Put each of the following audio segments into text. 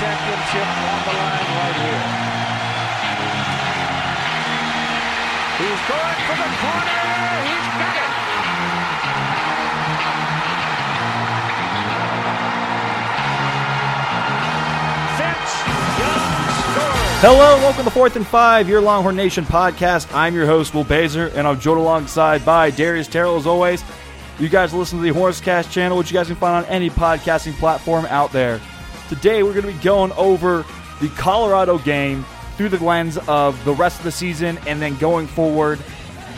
championship on the line right here. He's going for the corner. He's got it. Hello, welcome to Fourth and Five, your Longhorn Nation podcast. I'm your host, Will Baser, and I'm joined alongside by Darius Terrell as always. You guys listen to the Horsecast channel, which you guys can find on any podcasting platform out there. Today, we're going to be going over the Colorado game through the lens of the rest of the season and then going forward.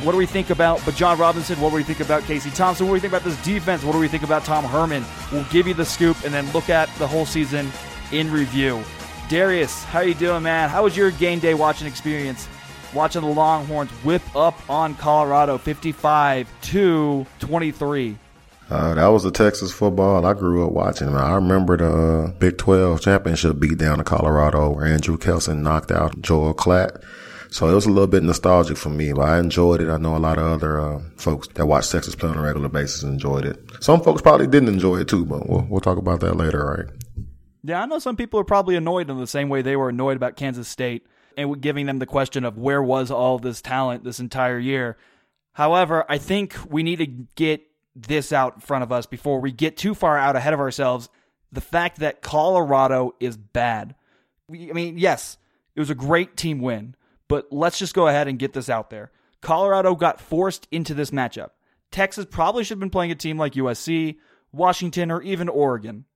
What do we think about Bijan Robinson? What do we think about Casey Thompson? What do we think about this defense? What do we think about Tom Herman? We'll give you the scoop and then look at the whole season in review. Darius, how are you doing, man? How was your game day watching experience? Watching the Longhorns whip up on Colorado 55 to 23. Uh, that was the Texas football I grew up watching. I remember the uh, Big 12 championship beat down to Colorado where Andrew Kelson knocked out Joel Klatt. So it was a little bit nostalgic for me, but I enjoyed it. I know a lot of other uh, folks that watch Texas play on a regular basis enjoyed it. Some folks probably didn't enjoy it too, but we'll, we'll talk about that later, right? Yeah, I know some people are probably annoyed in the same way they were annoyed about Kansas State and giving them the question of where was all this talent this entire year. However, I think we need to get this out in front of us before we get too far out ahead of ourselves. The fact that Colorado is bad. I mean, yes, it was a great team win, but let's just go ahead and get this out there. Colorado got forced into this matchup. Texas probably should have been playing a team like USC, Washington, or even Oregon.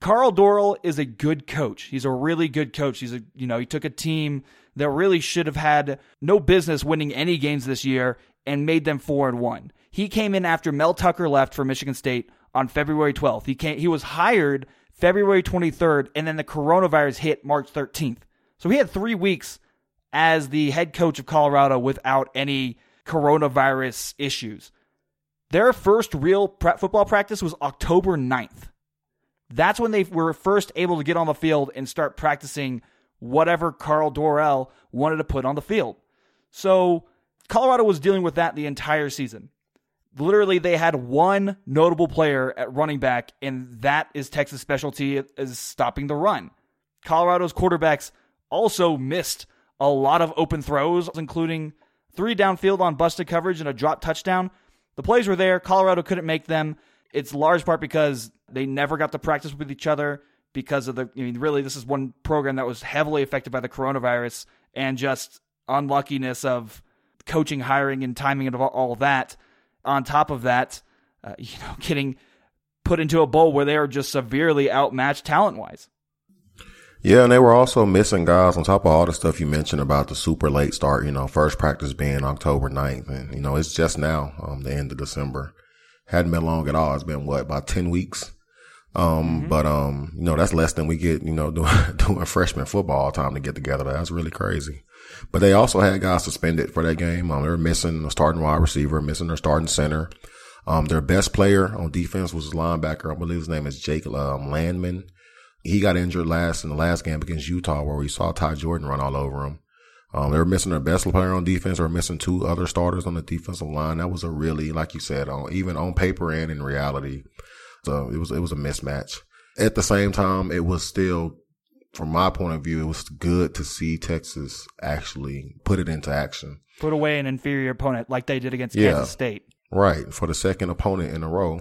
Karl Dorrell is a good coach. He's a really good coach. He's a you know, he took a team that really should have had no business winning any games this year and made them 4 and 1. He came in after Mel Tucker left for Michigan State on February 12th. He came he was hired February 23rd and then the coronavirus hit March 13th. So he had 3 weeks as the head coach of Colorado without any coronavirus issues. Their first real football practice was October 9th. That's when they were first able to get on the field and start practicing whatever Karl Dorrell wanted to put on the field. So Colorado was dealing with that the entire season. Literally, they had one notable player at running back, and that is Texas' specialty is stopping the run. Colorado's quarterbacks also missed a lot of open throws, including three downfield on busted coverage and a drop touchdown. The plays were there. Colorado couldn't make them. It's large part because they never got to practice with each other because of the. I mean, really, this is one program that was heavily affected by the coronavirus and just unluckiness of coaching, hiring, and timing and all that. On top of that, uh, you know, getting put into a bowl where they are just severely outmatched talent wise. Yeah, and they were also missing guys on top of all the stuff you mentioned about the super late start, you know, first practice being October 9th. And, you know, it's just now, um, the end of December. Hadn't been long at all. It's been what, about 10 weeks? Um, mm-hmm. but, um, you know, that's less than we get, you know, doing, doing freshman football time to get together. That's really crazy. But they also had guys suspended for that game. Um, they were missing a starting wide receiver, missing their starting center. Um, their best player on defense was a linebacker. I believe his name is Jake um, Landman. He got injured last in the last game against Utah where we saw Ty Jordan run all over him. Um, they were missing their best player on defense. They were missing two other starters on the defensive line. That was a really, like you said, on, even on paper and in reality, so it was it was a mismatch. At the same time, it was still, from my point of view, it was good to see Texas actually put it into action. Put away an inferior opponent like they did against yeah, Kansas State. Right for the second opponent in a row.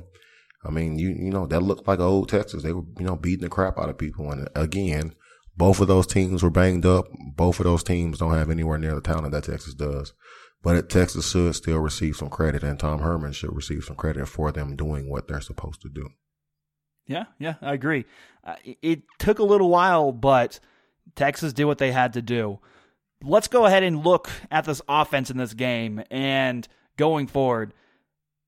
I mean, you you know that looked like old Texas. They were you know beating the crap out of people, and again, both of those teams were banged up. Both of those teams don't have anywhere near the talent that Texas does. But Texas should still receive some credit, and Tom Herman should receive some credit for them doing what they're supposed to do. Yeah, yeah, I agree. Uh, it took a little while, but Texas did what they had to do. Let's go ahead and look at this offense in this game and going forward.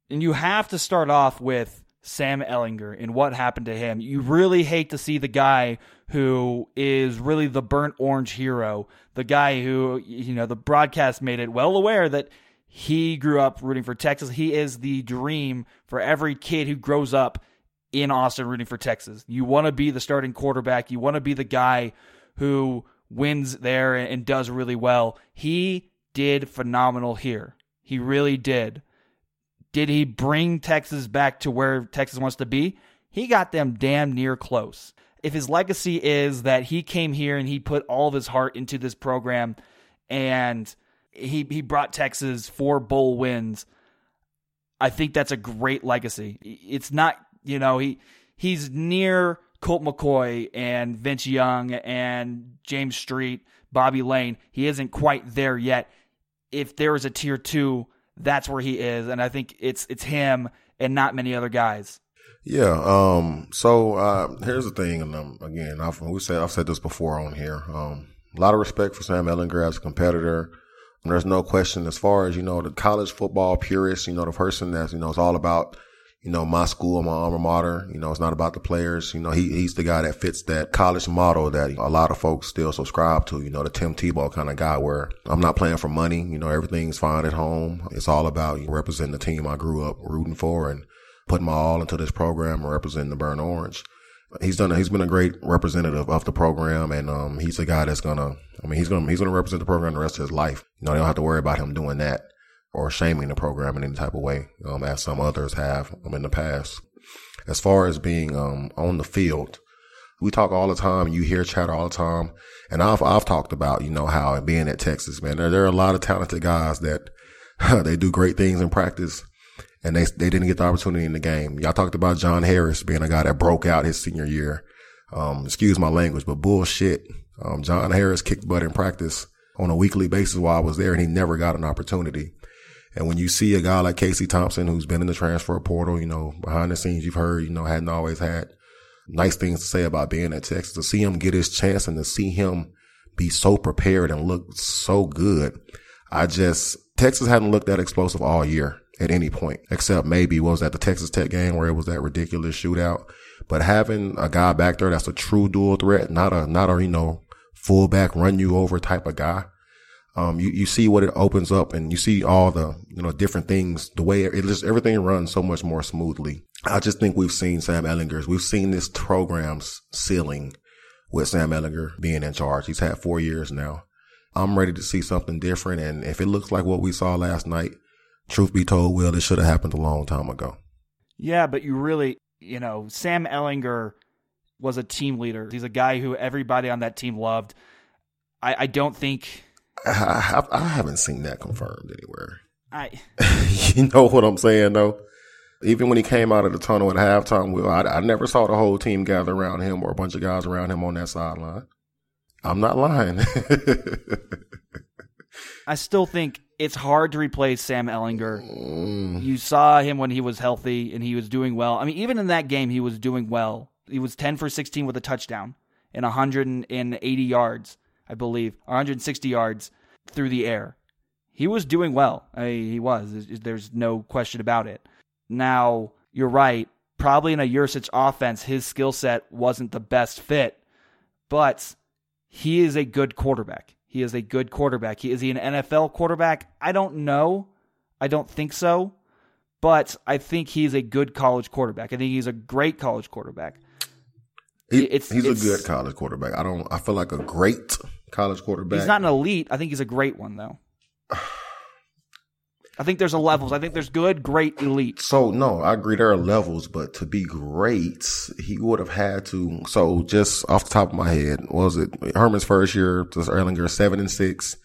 And you have to start off with Sam Ehlinger and what happened to him. You really hate to see the guy who is really the burnt orange hero, the guy who, you know, the broadcast made it well aware that he grew up rooting for Texas. He is the dream for every kid who grows up in Austin rooting for Texas. You want to be the starting quarterback, you want to be the guy who wins there and does really well. He did phenomenal here. He really did. Did he bring Texas back to where Texas wants to be? He got them damn near close. if his legacy is that he came here and he put all of his heart into this program and he he brought Texas four bowl wins, I think that's a great legacy. It's not, you know, he he's near Colt McCoy and Vince Young and James Street, Bobby Layne. He isn't quite there yet. If there is a tier two, that's where he is, and I think it's it's him and not many other guys. Yeah. Um. So uh, here's the thing, and um, again, I've we said I've said this before on here. Um, a lot of respect for Sam Ehlinger as a competitor. There's no question as far as you know the college football purist. You know the person that's you know it's all about you know, my school, my alma mater. You know, it's not about the players. You know, he, he's the guy that fits that college model that a lot of folks still subscribe to. You know, the Tim Tebow kind of guy where I'm not playing for money. You know, everything's fine at home. It's all about you know, representing the team I grew up rooting for and putting my all into this program and representing the Burnt Orange. He's done. He's been a great representative of the program, and um, he's a guy that's gonna. I mean, he's gonna he's gonna represent the program the rest of his life. You know, they don't have to worry about him doing that or shaming the program in any type of way, um, as some others have um, in the past. As far as being um, on the field, we talk all the time. You hear chatter all the time, and I've I've talked about you know how being at Texas, man. There there are a lot of talented guys that they do great things in practice, and they they didn't get the opportunity in the game. Y'all talked about John Harris being a guy that broke out his senior year. Um, excuse my language, but bullshit. Um, John Harris kicked butt in practice on a weekly basis while I was there, and he never got an opportunity. And when you see a guy like Casey Thompson, who's been in the transfer portal, you know, behind the scenes, you've heard, you know, hadn't always had nice things to say about being at Texas, to see him get his chance and to see him be so prepared and look so good. I just, Texas hadn't looked that explosive all year at any point, except maybe was that the Texas Tech game where it was that ridiculous shootout. But having a guy back there that's a true dual threat, not a, not a, you know, fullback run you over type of guy um, you, you see what it opens up and you see all the, you know, different things, the way it just, everything runs so much more smoothly. I just think we've seen Sam Ehlinger's, we've seen this program's ceiling with Sam Ehlinger being in charge. He's had four years now. I'm ready to see something different. And if it looks like what we saw last night, truth be told, Will, it should have happened a long time ago. Yeah, but you really, you know, Sam Ehlinger was a team leader. He's a guy who everybody on that team loved. I, I don't think I, I, I haven't seen that confirmed anywhere. I, you know what I'm saying though. Even when he came out of the tunnel at halftime, Will, I, I never saw the whole team gather around him or a bunch of guys around him on that sideline. I'm not lying. I still think it's hard to replace Sam Ehlinger. Mm. You saw him when he was healthy and he was doing well. I mean, even in that game, he was doing well. He was 10 for 16 with a touchdown and 180 yards. I believe, 160 yards through the air. He was doing well. I he was. There's no question about it. Now, you're right. Probably in a Yurcich offense, his skill set wasn't the best fit, but he is a good quarterback. He is a good quarterback. He, is he an NFL quarterback? I don't know. I don't think so. But I think he's a good college quarterback. I think he's a great college quarterback. He, it's, he's it's, a good college quarterback. I don't. I feel like a great college quarterback. He's not an elite. I think he's a great one though. I think there's a levels. I think there's good, great, elite. So no, I agree there are levels, but to be great, he would have had to. So just off the top of my head, was it Herman's first year? Was Ehlinger seven and six,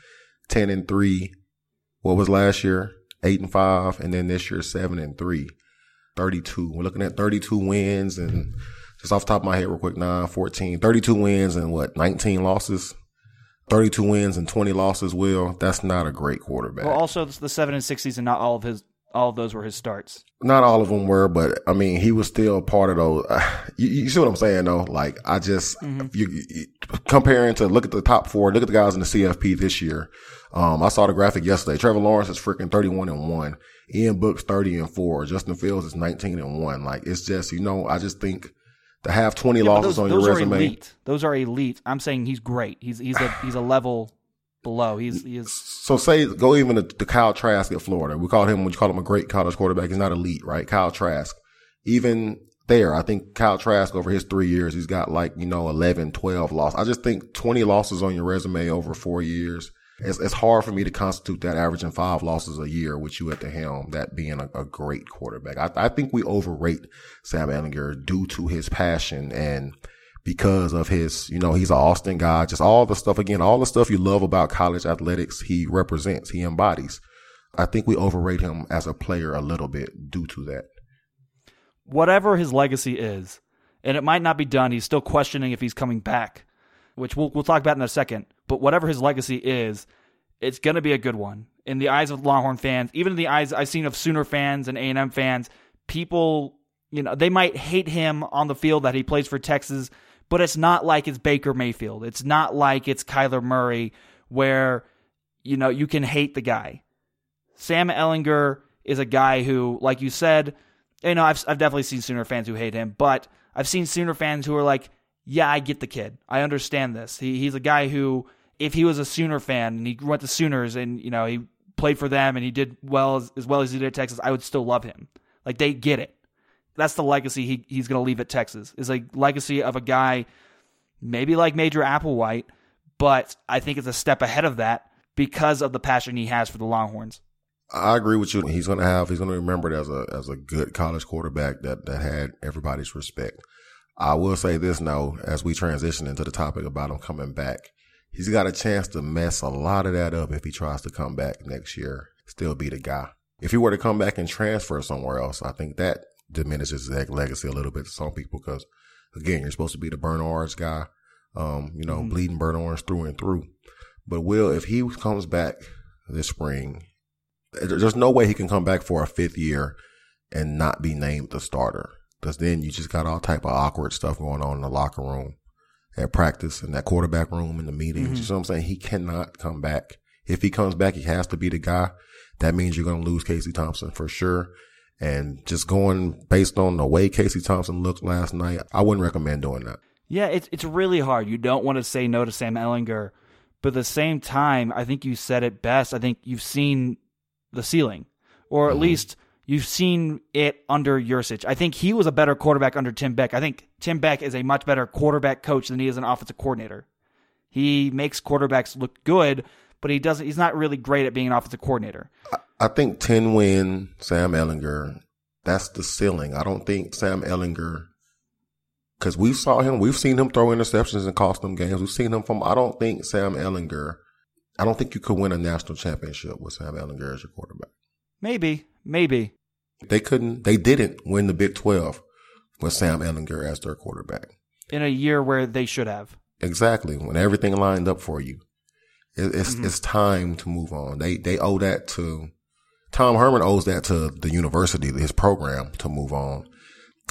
10 and three? What was last year? Eight and five, and then this year seven and three. 32. We're looking at 32 wins and just off the top of my head real quick, 9, 14, 32 wins and what, 19 losses? 32 wins and 20 losses, Will, that's not a great quarterback. Well, also the 7 and 60s and not all of his all of those were his starts. Not all of them were, but I mean, he was still part of those. Uh, you, you, see what I'm saying though? Like, I just, mm-hmm. you, you, comparing to look at the top four, look at the guys in the CFP this year. Um, I saw the graphic yesterday. Trevor Lawrence is freaking 31 and one. Ian Book's 30 and four. Justin Fields is 19 and one. Like, it's just, you know, I just think to have 20 yeah, losses those, on those your resume. Elite. Those are elite. I'm saying he's great. He's he's a he's a level below. He's he is. So say go even to, to Kyle Trask at Florida. We call him when you call him a great college quarterback. He's not elite, right? Kyle Trask. Even there, I think Kyle Trask over his three years, he's got like, you know, 11, 12 losses. I just think 20 losses on your resume over four years it's, it's hard for me to constitute that averaging five losses a year with you at the helm, that being a, a great quarterback. I, I, think we overrate Sam Ehlinger due to his passion and because of his, you know, he's an Austin guy, just all the stuff again, all the stuff you love about college athletics, he represents, he embodies. I think we overrate him as a player a little bit due to that. Whatever his legacy is, and it might not be done, he's still questioning if he's coming back, which we'll, we'll talk about in a second. But whatever his legacy is, it's going to be a good one in the eyes of Longhorn fans, even in the eyes I've seen of Sooner fans and A&M fans. People, you know, they might hate him on the field that he plays for Texas, but it's not like it's Baker Mayfield. It's not like it's Kyler Murray where, you know, you can hate the guy. Sam Ehlinger is a guy who, like you said, you know, I've, I've definitely seen Sooner fans who hate him, but I've seen Sooner fans who are like, yeah, I get the kid. I understand this. He, he's a guy who, if he was a Sooner fan and he went to Sooners and, you know, he played for them and he did well as, as well as he did at Texas, I would still love him. Like they get it. That's the legacy he, he's going to leave at Texas. Is a legacy of a guy, maybe like Major Applewhite, but I think it's a step ahead of that because of the passion he has for the Longhorns. I agree with you. He's going to have, he's going to remember it as a, as a good college quarterback that, that had everybody's respect. I will say this now, as we transition into the topic about him coming back, he's got a chance to mess a lot of that up if he tries to come back next year, still be the guy. If he were to come back and transfer somewhere else, I think that diminishes his legacy a little bit to some people because, again, you're supposed to be the burn orange guy, um, you know, mm-hmm. bleeding burn orange through and through. But Will, if he comes back this spring, there's no way he can come back for a fifth year and not be named the starter. Because then you just got all type of awkward stuff going on in the locker room, at practice, in that quarterback room, in the meetings. Mm-hmm. You know what I'm saying? He cannot come back. If he comes back, he has to be the guy. That means you're going to lose Casey Thompson for sure. And just going based on the way Casey Thompson looked last night, I wouldn't recommend doing that. Yeah, it's it's really hard. You don't want to say no to Sam Ehlinger, but at the same time, I think you said it best. I think you've seen the ceiling, or at mm-hmm. least you've seen it under Yurcich. I think he was a better quarterback under Tim Beck. I think Tim Beck is a much better quarterback coach than he is an offensive coordinator. He makes quarterbacks look good, but he doesn't. He's not really great at being an offensive coordinator. I, I think ten win Sam Ehlinger. That's the ceiling. I don't think Sam Ehlinger, because we saw him, we've seen him throw interceptions and cost them games. We've seen him from. I don't think Sam Ehlinger. I don't think you could win a national championship with Sam Ehlinger as your quarterback. Maybe, maybe they couldn't. They didn't win the Big Twelve with Sam Ehlinger as their quarterback in a year where they should have. Exactly when everything lined up for you. It's mm-hmm. it's time to move on. They they owe that to Tom Herman owes that to the university, his program, to move on.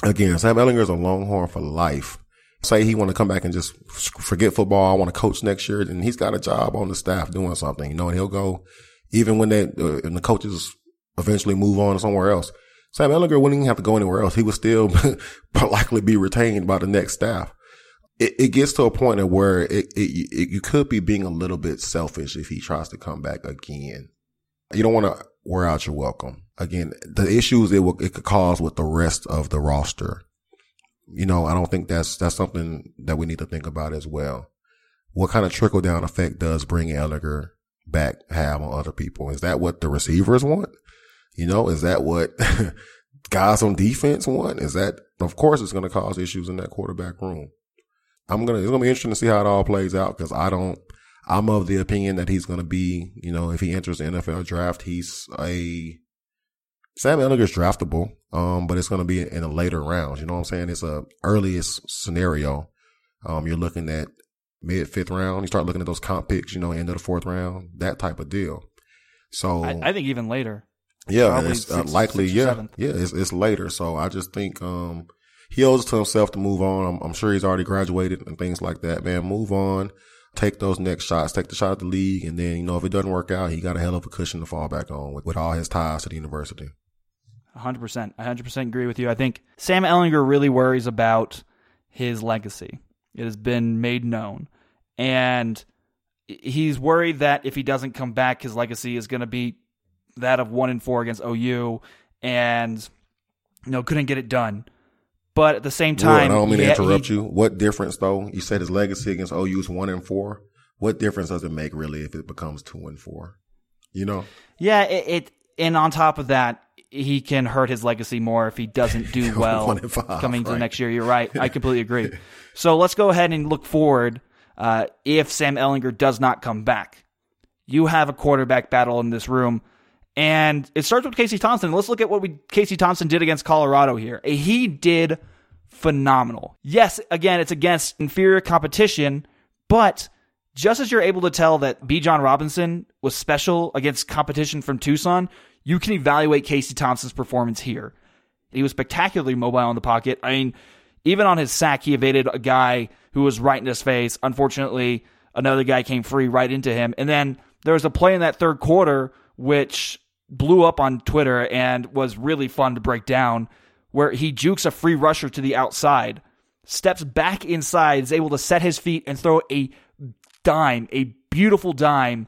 Again, Sam Ehlinger is a Longhorn for life. Say he want to come back and just forget football. I want to coach next year, and he's got a job on the staff doing something, you know. And he'll go even when they uh, and the coaches eventually move on somewhere else. Sam Ehlinger wouldn't even have to go anywhere else. He would still likely be retained by the next staff. It, it gets to a point where it, it, it, you could be being a little bit selfish if he tries to come back again. You don't want to wear out your welcome. Again, the issues it will, it could cause with the rest of the roster. You know, I don't think that's, that's something that we need to think about as well. What kind of trickle down effect does bringing Ehlinger back have on other people? Is that what the receivers want? You know, is that what guys on defense want? Is that, of course, it's going to cause issues in that quarterback room. I'm going to, it's going to be interesting to see how it all plays out because I don't, I'm of the opinion that he's going to be, you know, if he enters the NFL draft, he's a Sam Ehlinger's draftable, um, but it's going to be in a later round. You know what I'm saying? It's a earliest scenario. Um, you're looking at mid fifth round. You start looking at those comp picks, you know, end of the fourth round, that type of deal. So I, I think even later. Yeah, it's uh, likely. Six yeah, yeah, it's it's later. So I just think um, he owes it to himself to move on. I'm, I'm sure he's already graduated and things like that. Man, move on take those next shots, take the shot at the league, and then you know if it doesn't work out, he got a hell of a cushion to fall back on with, with all his ties to the university. 100%. I 100% agree with you. I think Sam Ehlinger really worries about his legacy. It has been made known. And he's worried that if he doesn't come back, his legacy is going to be that of 1 and 4 against OU and you know couldn't get it done. But at the same time, I don't mean to interrupt he, you. What difference though? You said his legacy against OU is one and four. What difference does it make really if it becomes two and four? You know? Yeah, it, it and on top of that, he can hurt his legacy more if he doesn't do well five, coming to the next year. You're right. I completely agree. So let's go ahead and look forward. Uh, if Sam Ehlinger does not come back, you have a quarterback battle in this room. And it starts with Casey Thompson. Let's look at what we Casey Thompson did against Colorado here. He did phenomenal. Yes, again, it's against inferior competition, but just as you're able to tell that Bijan Robinson was special against competition from Tucson, you can evaluate Casey Thompson's performance here. He was spectacularly mobile in the pocket. I mean, even on his sack, he evaded a guy who was right in his face. Unfortunately, another guy came free right into him. And then there was a play in that third quarter which blew up on Twitter and was really fun to break down where he jukes a free rusher to the outside, steps back inside, is able to set his feet and throw a dime, a beautiful dime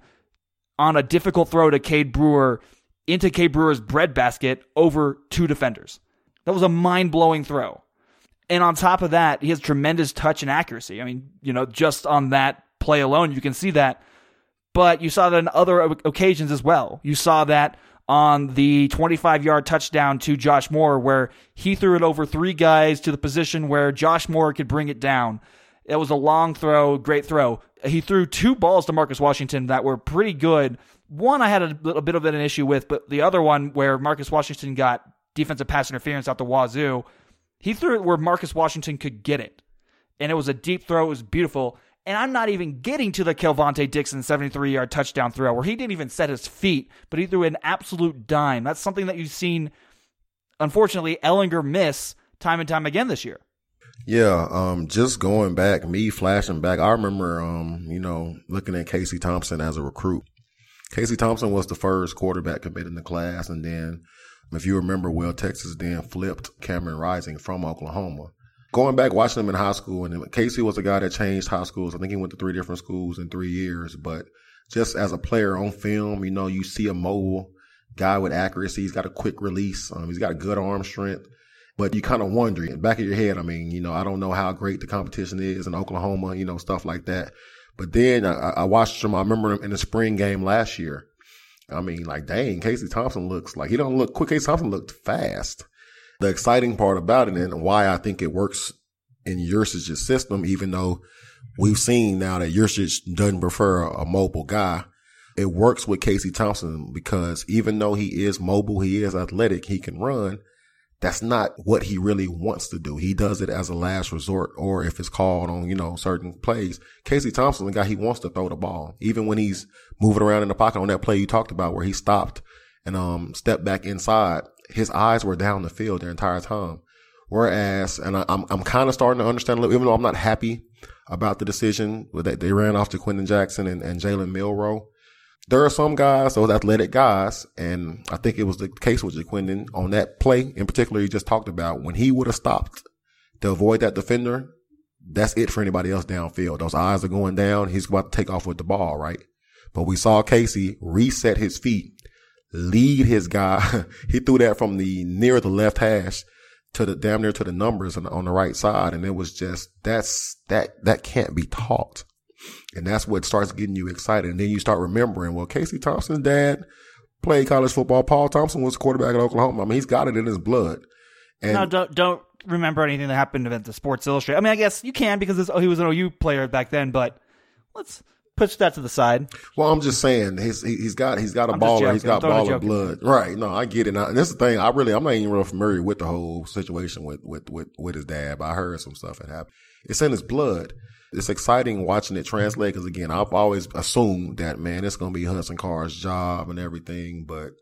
on a difficult throw to Cade Brewer into Cade Brewer's breadbasket over two defenders. That was a mind blowing throw. And on top of that, he has tremendous touch and accuracy. I mean, you know, just on that play alone, you can see that. But you saw that on other occasions as well. You saw that on the 25 yard touchdown to Josh Moore, where he threw it over three guys to the position where Josh Moore could bring it down. It was a long throw, great throw. He threw two balls to Marcus Washington that were pretty good. One I had a little bit of an issue with, but the other one where Marcus Washington got defensive pass interference out the wazoo, he threw it where Marcus Washington could get it. And it was a deep throw. It was beautiful. And I'm not even getting to the Kelvontay Dixon 73 yard touchdown throw where he didn't even set his feet, but he threw an absolute dime. That's something that you've seen, unfortunately, Ehlinger miss time and time again this year. Yeah, um, just going back, me flashing back, I remember, um, you know, looking at Casey Thompson as a recruit. Casey Thompson was the first quarterback committed in the class, and then, if you remember well, Texas then flipped Cameron Rising from Oklahoma. Going back, watching him in high school, and Casey was a guy that changed high schools. I think he went to three different schools in three years, but just as a player on film, you know, you see a mobile guy with accuracy. He's got a quick release. Um, he's got a good arm strength. But you kind of wonder in back of your head, I mean, you know, I don't know how great the competition is in Oklahoma, you know, stuff like that. But then I, I watched him. I remember him in the spring game last year. I mean, like, dang, Casey Thompson looks like he don't look quick. Casey Thompson looked fast. The exciting part about it and why I think it works in Yurcich's system, even though we've seen now that Yursich doesn't prefer a, mobile guy, it works with Casey Thompson because even though he is mobile, he is athletic, he can run that's not what he really wants to do. He does it as a last resort or if it's called on, you know, certain plays. Casey Thompson, the guy, he wants to throw the ball. Even when he's moving around in the pocket on that play you talked about where he stopped and, um, stepped back inside, his eyes were down the field the entire time. Whereas, and I, I'm, I'm kind of starting to understand a little, even though I'm not happy about the decision that they ran off to Quentin Jackson and, and Jalen Milroe there are some guys, those athletic guys, and I think it was the case with Ja'Quinden on that play in particular you just talked about. When he would have stopped to avoid that defender, that's it for anybody else downfield. Those eyes are going down. He's about to take off with the ball, right? But we saw Casey reset his feet, lead his guy. he threw that from the near the left hash to the damn near to the numbers on, on the right side. And it was just, that's, that, that can't be taught. And that's what starts getting you excited. And then you start remembering, well, Casey Thompson's dad played college football. Paul Thompson was quarterback at Oklahoma. I mean, he's got it in his blood. And no, don't don't remember anything that happened at the Sports Illustrated. I mean, I guess you can because oh, he was an OU player back then, but let's push that to the side. well, I'm just saying, he's he's got he's got a I'm baller. He's got baller blood. Right? No, I get it. Now, and this is the thing. I really, I'm not even real familiar with the whole situation with with with with his dad. But I heard some stuff that happened. It's in his blood. It's exciting watching it translate because again, I've always assumed that man, it's gonna be Hudson Card's job and everything, but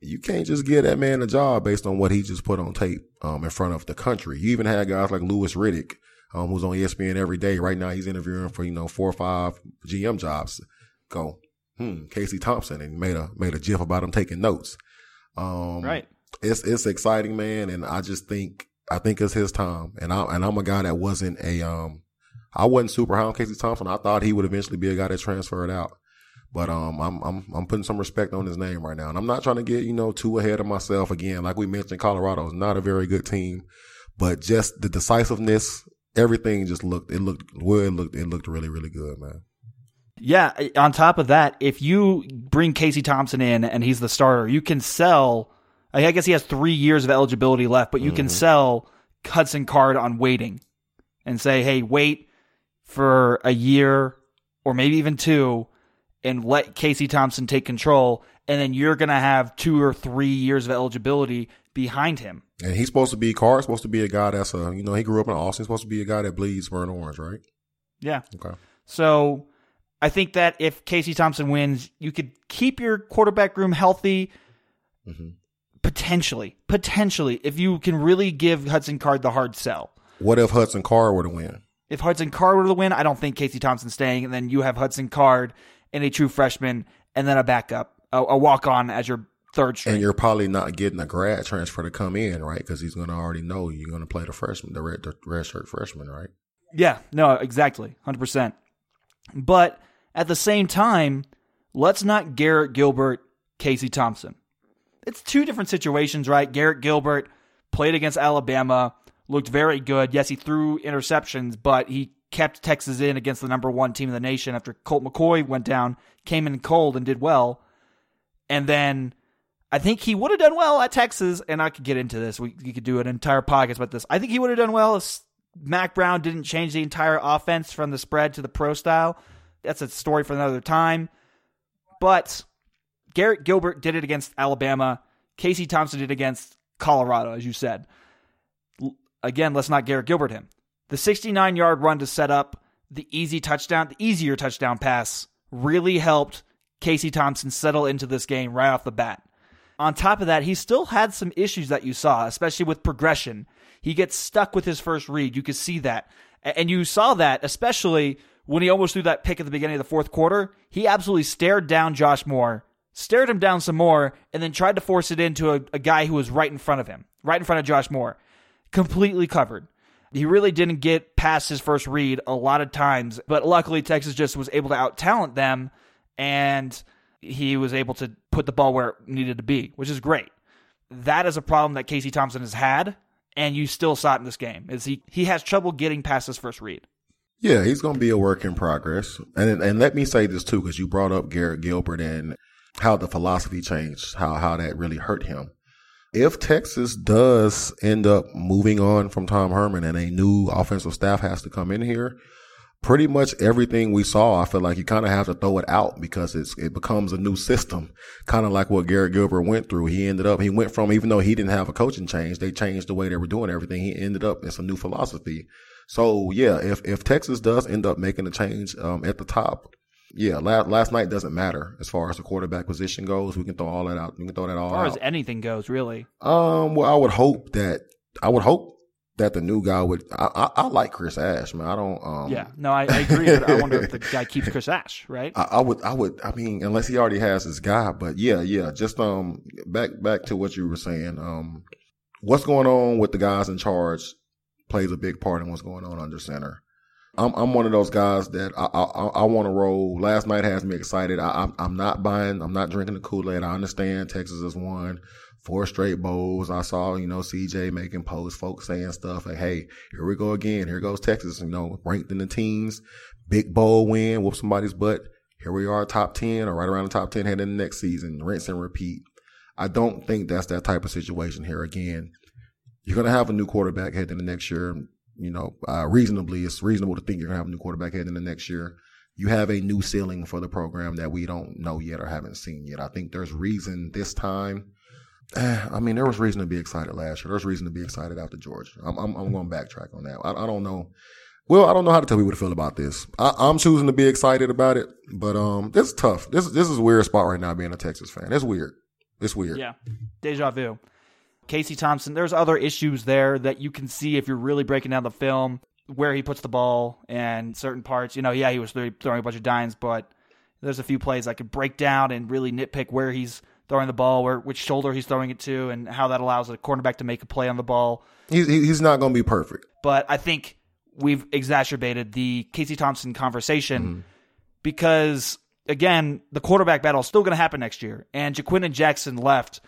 you can't just give that man a job based on what he just put on tape um, in front of the country. You even had guys like Louis Riddick, um, who's on ESPN every day. Right now, he's interviewing for you know four or five GM jobs. Go, hmm, Casey Thompson, and made a made a gif about him taking notes. Um, Right. It's it's exciting, man, and I just think I think it's his time. And I and I'm a guy that wasn't a um, I wasn't super high on Casey Thompson. I thought he would eventually be a guy that transferred out. But um, I'm I'm I'm putting some respect on his name right now, and I'm not trying to get you know too ahead of myself. Again, like we mentioned, Colorado is not a very good team, but just the decisiveness, everything just looked it looked well, it looked it looked really really good, man. Yeah. Eh, on top of that, if you bring Casey Thompson in and he's the starter, you can sell I guess he has three years of eligibility left, but you can mm-hmm. sell Hudson Card on waiting and say, hey, wait for a year or maybe even two and let Casey Thompson take control. And then you're going to have two or three years of eligibility behind him. And he's supposed to be Card's supposed to be a guy that's a you know he grew up in Austin. Supposed to be a guy that bleeds burnt orange, right? Yeah. Okay. So I think that if Casey Thompson wins, you could keep your quarterback room healthy. hmm Potentially, potentially, if you can really give Hudson Card the hard sell. What if Hudson Card were to win? If Hudson Card were to win, I don't think Casey Thompson's staying, and then you have Hudson Card and a true freshman, and then a backup, a, a walk on as your third string. And you're probably not getting a grad transfer to come in, right? Because he's going to already know you're going to play the freshman, the red, the red shirt freshman, right? Yeah, no, exactly. 100%. But at the same time, let's not Garrett Gilbert, Casey Thompson. It's two different situations, right? Garrett Gilbert played against Alabama, looked very good. Yes, he threw interceptions, but he kept Texas in against the number one team in the nation after Colt McCoy went down, came in cold and did well. And then I think he would have done well at Texas, and I could get into this. We, we could do an entire podcast about this. I think he would have done well if Mack Brown didn't change the entire offense from the spread to the pro style. That's a story for another time. But Garrett Gilbert did it against Alabama. Casey Thompson did against Colorado, as you said. Again, let's not Garrett Gilbert him. The 69 yard run to set up the easy touchdown, the easier touchdown pass, really helped Casey Thompson settle into this game right off the bat. On top of that, he still had some issues that you saw, especially with progression. He gets stuck with his first read. You could see that. And you saw that, especially when he almost threw that pick at the beginning of the fourth quarter. He absolutely stared down Josh Moore, stared him down some more, and then tried to force it into a, a guy who was right in front of him, right in front of Josh Moore. Completely covered. He really didn't get past his first read a lot of times, but luckily Texas just was able to out talent them and he was able to put the ball where it needed to be, which is great. That is a problem that Casey Thompson has had, and you still saw it in this game. Is he he has trouble getting past his first read. Yeah, he's going to be a work in progress. And and let me say this too, because you brought up Garrett Gilbert and how the philosophy changed, how how that really hurt him. If Texas does end up moving on from Tom Herman and a new offensive staff has to come in here, pretty much everything we saw, I feel like you kind of have to throw it out because it's it becomes a new system, kind of like what Garrett Gilbert went through. He ended up he went from even though he didn't have a coaching change, they changed the way they were doing everything. He ended up it's a new philosophy. So yeah, if if Texas does end up making a change um, at the top, yeah, last last night doesn't matter as far as the quarterback position goes. We can throw all that out. We can throw that all As far out. as anything goes, really. Um, well, I would hope that I would hope that the new guy would. I, I, I like Chris Ash, man. I don't. Um, Yeah, no, I, I agree. but I wonder if the guy keeps Chris Ash, right? I, I would. I would. I mean, unless he already has his guy, but yeah, yeah. Just um, back back to what you were saying. Um, what's going on with the guys in charge plays a big part in what's going on under center. I'm I'm one of those guys that I I, I want to roll. Last night has me excited. I, I'm I'm not buying. I'm not drinking the Kool Aid. I understand Texas has won four straight bowls. I saw you know CJ making posts, folks saying stuff like, "Hey, here we go again. Here goes Texas. You know, ranked in the teens, big bowl win, whoop somebody's butt. Here we are, top ten or right around the top ten heading in the next season. Rinse and repeat. I don't think that's that type of situation here again. You're gonna have a new quarterback heading the next year you know, uh, reasonably, it's reasonable to think you're going to have a new quarterback heading in the next year. You have a new ceiling for the program that we don't know yet or haven't seen yet. I think there's reason this time. Eh, I mean, there was reason to be excited last year. There's reason to be excited after Georgia. I'm, I'm, I'm going to backtrack on that. I, I don't know. Well, I don't know how to tell people to feel about this. I, I'm choosing to be excited about it, but um, this is tough. This this is a weird spot right now being a Texas fan. It's weird. It's weird. Yeah, deja vu. Casey Thompson, there's other issues there that you can see if you're really breaking down the film, where he puts the ball and certain parts. You know, yeah, he was throwing a bunch of dimes, but there's a few plays I could break down and really nitpick where he's throwing the ball, where which shoulder he's throwing it to, and how that allows a cornerback to make a play on the ball. He's he's not going to be perfect. But I think we've exacerbated the Casey Thompson conversation mm-hmm. because again, the quarterback battle is still going to happen next year, and Ja'Quinden Jackson left.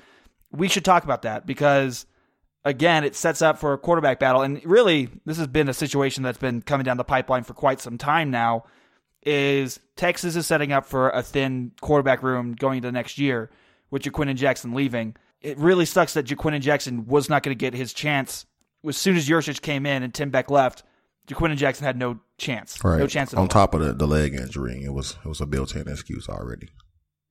We should talk about that because again, it sets up for a quarterback battle, and really, this has been a situation that's been coming down the pipeline for quite some time now. Is Texas is setting up for a thin quarterback room going into next year with Ja'Quinden Jackson leaving. it really sucks that Ja'Quinden Jackson was not going to get his chance. As soon as Yurcich came in and Tim Beck left, Ja'Quinden Jackson had no chance. Right. No chance at On top of the, the leg injury, it was it was a built-in excuse already.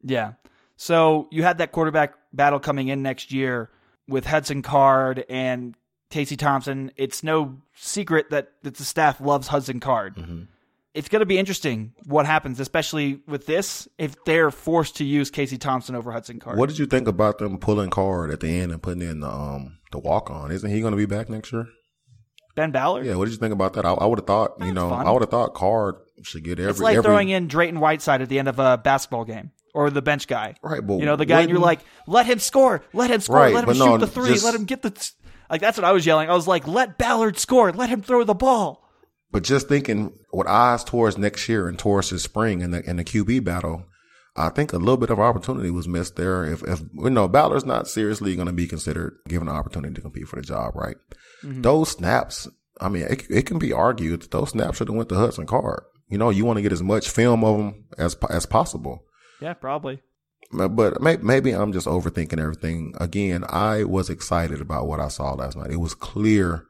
Yeah. So you had that quarterback battle coming in next year with Hudson Card and Casey Thompson. It's no secret that, that the staff loves Hudson Card. Mm-hmm. It's going to be interesting what happens, especially with this, if they're forced to use Casey Thompson over Hudson Card. What did you think about them pulling Card at the end and putting in the um the walk on? Isn't he going to be back next year? ben Ballard? Yeah. What did you think about that? I, I would have thought you know fun. I would have thought Card should get every it's like every throwing in Drayton Whiteside at the end of a basketball game or the bench guy. right, but You know, the guy, and you're like, let him score, let him score, Right, let him shoot no, the three, just- let him get the. t-" Like, that's what I was yelling. I was like, let Ballard score, let him throw the ball. But just thinking with eyes towards next year and towards the spring and the in the QB battle, I think a little bit of opportunity was missed there. If if you know Ballard's not seriously going to be considered given the opportunity to compete for the job, right? Mm-hmm. Those snaps, I mean, it, it can be argued that those snaps should have went to Hudson Card. You know, you want to get as much film of them as as possible. Yeah, probably. But may, maybe I'm just overthinking everything. Again, I was excited about what I saw last night. It was clear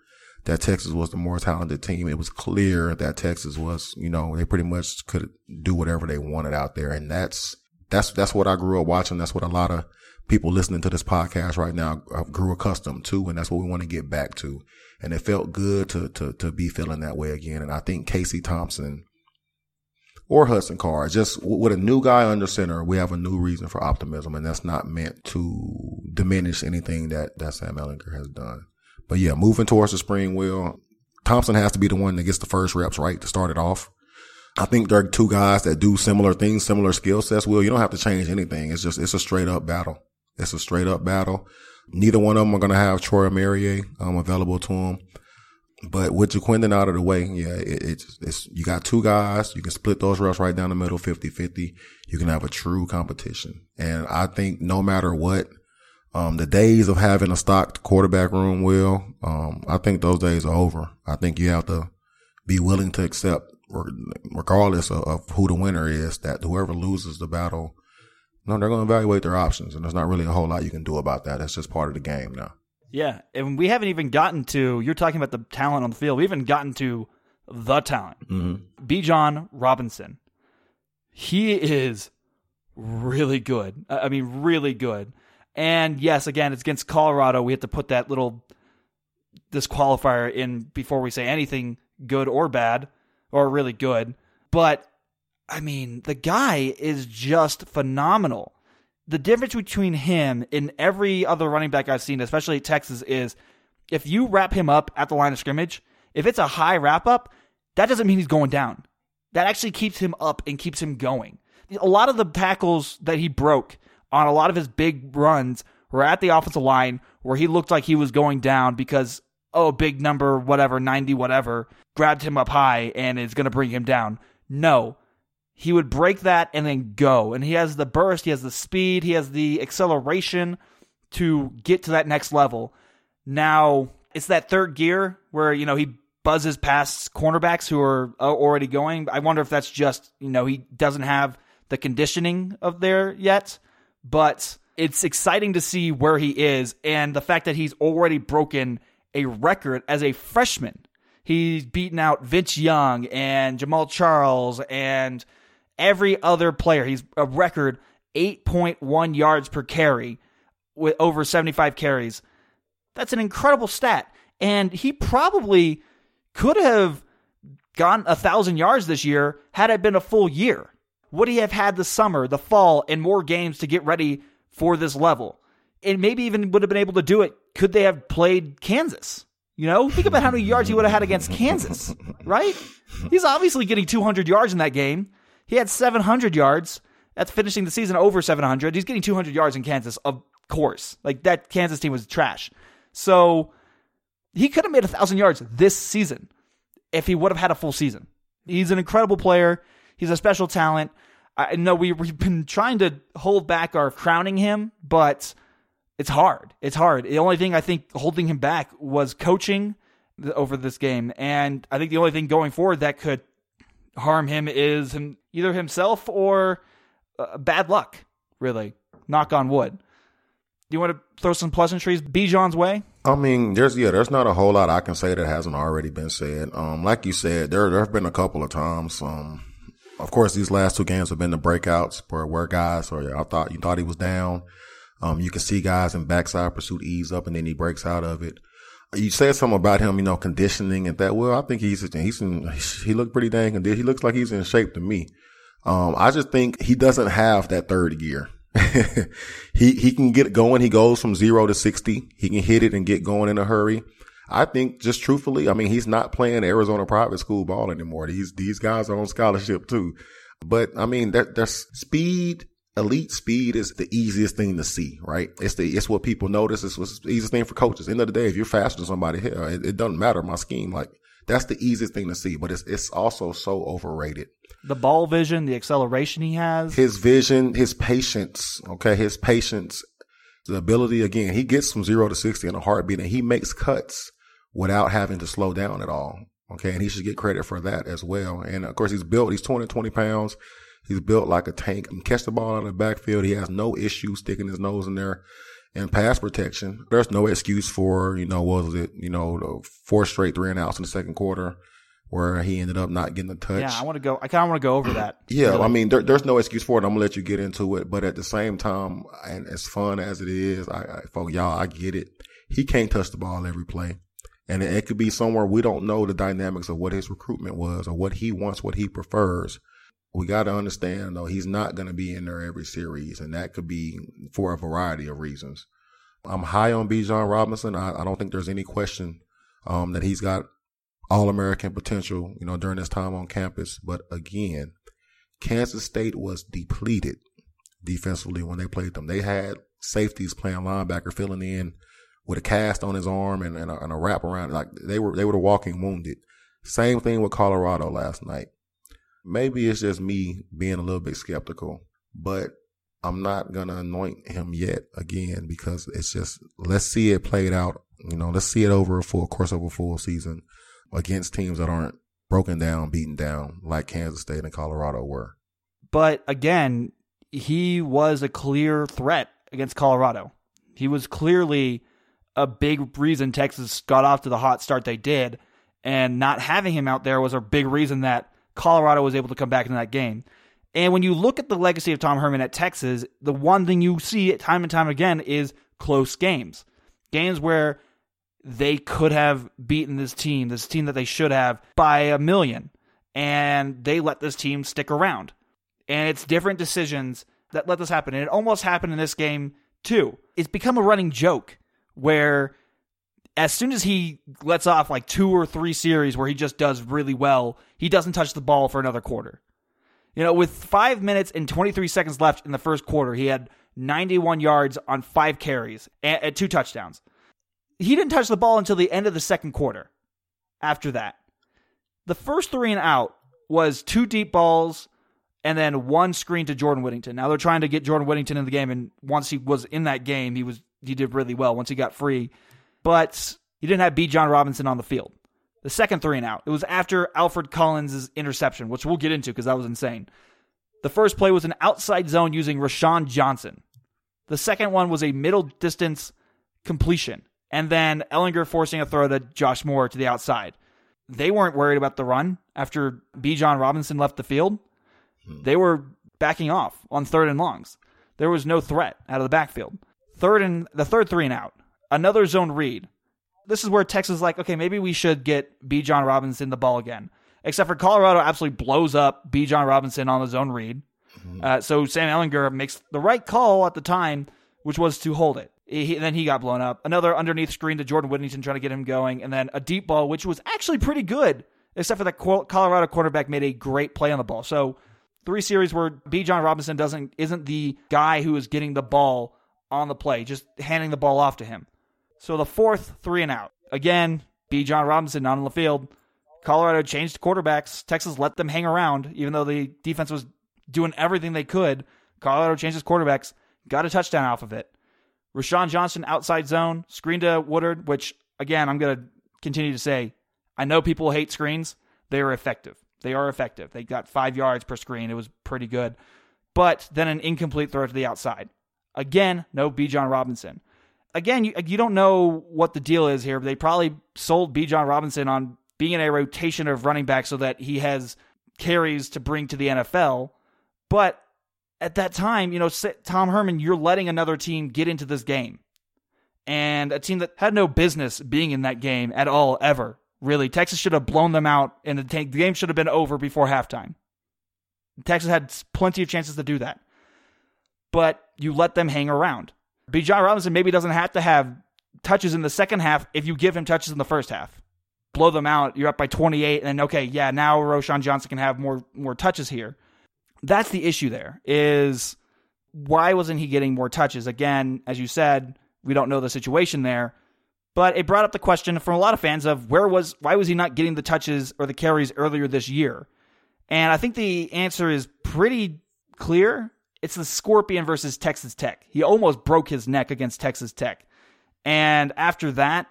that Texas was the more talented team. It was clear that Texas was, you know, they pretty much could do whatever they wanted out there. And that's, that's, that's what I grew up watching. That's what a lot of people listening to this podcast right now uh, grew accustomed to. And that's what we want to get back to. And it felt good to, to, to be feeling that way again. And I think Casey Thompson, or Hudson Card. Just with a new guy under center, we have a new reason for optimism, and that's not meant to diminish anything that, that Sam Ehlinger has done. But yeah, moving towards the spring wheel, Thompson has to be the one that gets the first reps right to start it off. I think there are two guys that do similar things, similar skill sets. Will you don't have to change anything. It's just it's a straight up battle. It's a straight up battle. Neither one of them are going to have Troy Marrier um, available to them. But with Ja'Quinden out of the way, yeah, it, it's, it's, you got two guys. You can split those reps right down the middle, 50-50. You can have a true competition. And I think no matter what, um, the days of having a stocked quarterback room will, um, I think those days are over. I think you have to be willing to accept, regardless of, of who the winner is, that whoever loses the battle, no, they're going to evaluate their options. And there's not really a whole lot you can do about that. That's just part of the game now. Yeah, and we haven't even gotten to. You're talking about the talent on the field. We haven't gotten to the talent. Mm-hmm. Bijan Robinson. He is really good. I I mean, really good. And yes, again, it's against Colorado. We have to put that little disqualifier in before we say anything good or bad or really good. But I mean, the guy is just phenomenal. The difference between him and every other running back I've seen, especially Texas, is if you wrap him up at the line of scrimmage, if it's a high wrap up, that doesn't mean he's going down. That actually keeps him up and keeps him going. A lot of the tackles that he broke on a lot of his big runs were at the offensive line where he looked like he was going down because, oh, big number, whatever, 90, whatever, grabbed him up high and is going to bring him down. No, he would break that and then go. And he has the burst, he has the speed, he has the acceleration to get to that next level. Now, it's that third gear where, you know, he buzzes past cornerbacks who are uh, already going. I wonder if that's just, you know, he doesn't have the conditioning of there yet, but it's exciting to see where he is and the fact that he's already broken a record as a freshman. He's beaten out Vince Young and Jamaal Charles and every other player. He's a record 8.1 yards per carry with over 75 carries. That's an incredible stat. And he probably could have gone a thousand yards this year had it been a full year. Would he have had the summer, the fall, and more games to get ready for this level? And maybe even would have been able to do it. Could they have played Kansas? You know, think about how many yards he would have had against Kansas, right? He's obviously getting 200 yards in that game. He had 700 yards. That's finishing the season over 700. He's getting 200 yards in Kansas, of course. Like that Kansas team was trash. So he could have made a thousand yards this season if he would have had a full season. He's an incredible player. He's a special talent. I know we, we've been trying to hold back our crowning him, but it's hard. It's hard. The only thing I think holding him back was coaching over this game. And I think the only thing going forward that could harm him is him, either himself or uh, bad luck, really. Knock on wood. Do you want to throw some pleasantries Bijan's way? I mean, there's yeah, there's not a whole lot I can say that hasn't already been said. Um, like you said, there there have been a couple of times. Um, of course, these last two games have been the breakouts where where guys or I thought you thought he was down. Um, you can see guys in backside pursuit ease up and then he breaks out of it. You said something about him, you know, conditioning and that. Well, I think he's he's in, he looked pretty dang conditioned. He looks like he's in shape to me. Um, I just think he doesn't have that third gear. he he can get going. He goes from zero to sixty. He can hit it and get going in a hurry. I think just truthfully, I mean, he's not playing Arizona private school ball anymore. These these guys are on scholarship too. But I mean, that there's speed, elite speed is the easiest thing to see, right? It's the it's what people notice. It's what's the easiest thing for coaches. End of the day, if you're faster than somebody here, it, it doesn't matter my scheme. Like that's the easiest thing to see. But it's it's also so overrated the ball vision, the acceleration he has, his vision, his patience. Okay, his patience, the ability. Again, he gets from zero to sixty in a heartbeat, and he makes cuts without having to slow down at all. Okay, and he should get credit for that as well. And of course, he's built. He's 220 pounds. He's built like a tank. He can catch the ball out of the backfield. He has no issue sticking his nose in there. And pass protection, there's no excuse for, you know, was it, you know, the four straight three and outs in the second quarter where he ended up not getting a touch. Yeah, I want to go. I kind of want to go over that. yeah, really. I mean, there, there's no excuse for it. I'm gonna let you get into it, but at the same time, and as fun as it is, I, I y'all, I get it. He can't touch the ball every play, and it, could be somewhere we don't know the dynamics of what his recruitment was or what he wants, what he prefers. We got to understand though, he's not going to be in there every series, and that could be for a variety of reasons. I'm high on Bijan Robinson. I, I don't think there's any question um, that he's got all American potential, you know, during his time on campus. But again, Kansas State was depleted defensively when they played them. They had safeties playing linebacker, filling in with a cast on his arm and, and, a, and a wrap around. Like they were, they were the walking wounded. Same thing with Colorado last night. Maybe it's just me being a little bit skeptical, but I'm not going to anoint him yet again because it's just, let's see it played out. You know, let's see it over a full course of a full season against teams that aren't broken down, beaten down like Kansas State and Colorado were. But again, he was a clear threat against Colorado. He was clearly a big reason Texas got off to the hot start they did. And not having him out there was a big reason that Colorado was able to come back into that game. And when you look at the legacy of Tom Herman at Texas, the one thing you see time and time again is close games. Games where they could have beaten this team, this team that they should have, by a million. And they let this team stick around. And it's different decisions that let this happen. And it almost happened in this game, too. It's become a running joke where as soon as he lets off like two or three series where he just does really well, he doesn't touch the ball for another quarter. You know, with five minutes and 23 seconds left in the first quarter, he had 91 yards on five carries and, uh, two touchdowns he didn't touch the ball until the end of the second quarter. After that, the first three and out was two deep balls and then one screen to Jordan Whittington. Now they're trying to get Jordan Whittington in the game, and once he was in that game, he was he did really well once he got free, but he didn't have Bijan Robinson on the field. The second three and out, it was after Alfred Collins' interception, which we'll get into because that was insane. The first play was an outside zone using Roschon Johnson. The second one was a middle distance completion and then Ehlinger forcing a throw to Josh Moore to the outside. They weren't worried about the run after Bijan Robinson left the field. Hmm. They were backing off on third and longs. There was no threat out of the backfield. Third and the third three and out. Another zone read. This is where Texas is like, okay, maybe we should get Bijan Robinson the ball again. Except for Colorado absolutely blows up Bijan Robinson on the zone read. Mm-hmm. Uh, so Sam Ehlinger makes the right call at the time, which was to hold it. He, then he got blown up. Another underneath screen to Jordan Whittington trying to get him going, and then a deep ball, which was actually pretty good, except for that Colorado quarterback made a great play on the ball. So three series where Bijan Robinson doesn't isn't the guy who is getting the ball on the play, just handing the ball off to him. So the fourth three and out again, Bijan Robinson not on the field. Colorado changed quarterbacks. Texas let them hang around, even though the defense was doing everything they could. Colorado changed changes quarterbacks, got a touchdown off of it. Roschon Johnson outside zone, screen to Woodard, which again, I'm going to continue to say, I know people hate screens. They are effective. They are effective. They got five yards per screen. It was pretty good. But then an incomplete throw to the outside. Again, no Bijan Robinson. Again, you, you don't know what the deal is here. They probably sold Bijan Robinson on being in a rotation of running back so that he has carries to bring to the NFL. But at that time, you know, Tom Herman, you're letting another team get into this game. And a team that had no business being in that game at all, ever. Really. Texas should have blown them out, and the, the game should have been over before halftime. Texas had plenty of chances to do that. But you let them hang around. Bijan Robinson maybe doesn't have to have touches in the second half if you give him touches in the first half. Blow them out, you're up by 28, and okay, yeah, now Roschon Johnson can have more more touches here. That's the issue there, is why wasn't he getting more touches? Again, as you said, we don't know the situation there. But it brought up the question from a lot of fans of where was why was he not getting the touches or the carries earlier this year? And I think the answer is pretty clear. It's the Scorpion versus Texas Tech. He almost broke his neck against Texas Tech. And after that,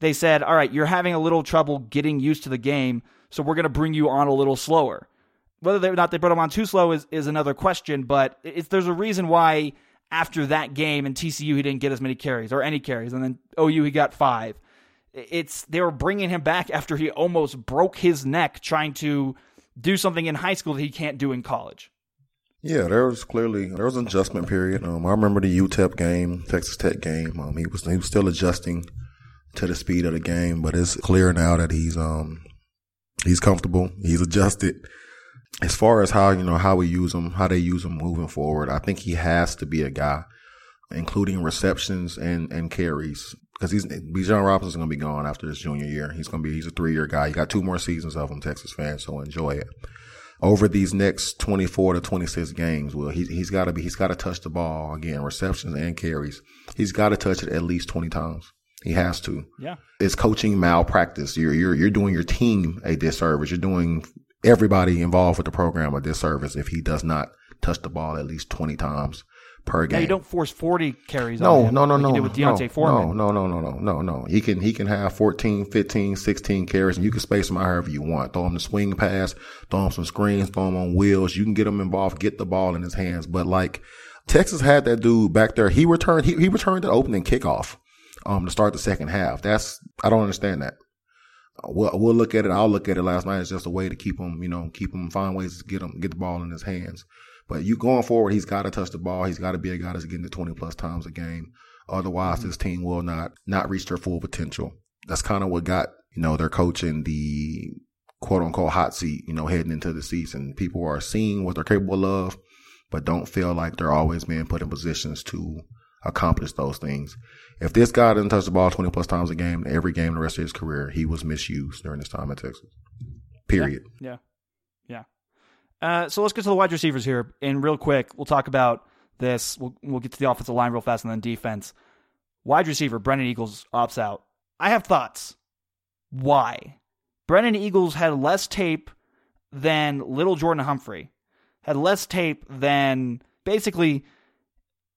they said, all right, you're having a little trouble getting used to the game, so we're going to bring you on a little slower. Whether or not they brought him on too slow is, is another question, but there's a reason why after that game in TCU he didn't get as many carries or any carries, and then OU he got five. It's they were bringing him back after he almost broke his neck trying to do something in high school that he can't do in college. Yeah, there was clearly there was an adjustment period. Um, I remember the UTEP game, Texas Tech game. Um, he was he was still adjusting to the speed of the game, but it's clear now that he's um he's comfortable. He's adjusted. As far as how you know how we use him, how they use him moving forward, I think he has to be a guy, including receptions and and carries, because he's Bijan Robinson's going to be gone after his junior year. He's going to be he's a three year guy. You got two more seasons of him, Texas fans, so enjoy it over these next 24 to 26 games, well, he, he's got to be, he's got to touch the ball again, receptions and carries. He's got to touch it at least 20 times. He has to. Yeah. It's coaching malpractice. You're, you're, you're doing your team a disservice. You're doing everybody involved with the program a disservice if he does not touch the ball at least 20 times per game. You don't force 40 carries no, on him No, no, like no. You did with D'Onta no, Foreman. No, no, no, no, no, no, no. He can, he can have 14, 15, 16 carries and you can space them out however you want. Throw him the swing pass, throw him some screens, throw him on wheels. You can get him involved, get the ball in his hands. But like Texas had that dude back there. He returned, he, he returned the opening kickoff, um, to start the second half. That's, I don't understand that. We'll, we'll look at it. I'll look at it last night. It's just a way to keep him, you know, keep him, find ways to get him, get the ball in his hands. But you going forward, he's got to touch the ball. He's got to be a guy that's getting to 20 plus times a game. Otherwise, this team will not, not reach their full potential. That's kind of what got, you know, their coach in the quote unquote hot seat, you know, heading into the season. People are seeing what they're capable of, but don't feel like they're always being put in positions to accomplish those things. If this guy doesn't touch the ball 20 plus times a game, every game the rest of his career, he was misused during his time at Texas. Period. Yeah. yeah. Uh, so let's get to the wide receivers here. And real quick, we'll talk about this. We'll, we'll get to the offensive line real fast and then defense. Wide receiver, Brennan Eagles opts out. I have thoughts. Why? Brennan Eagles had less tape than Lil'Jordan Humphrey, had less tape than basically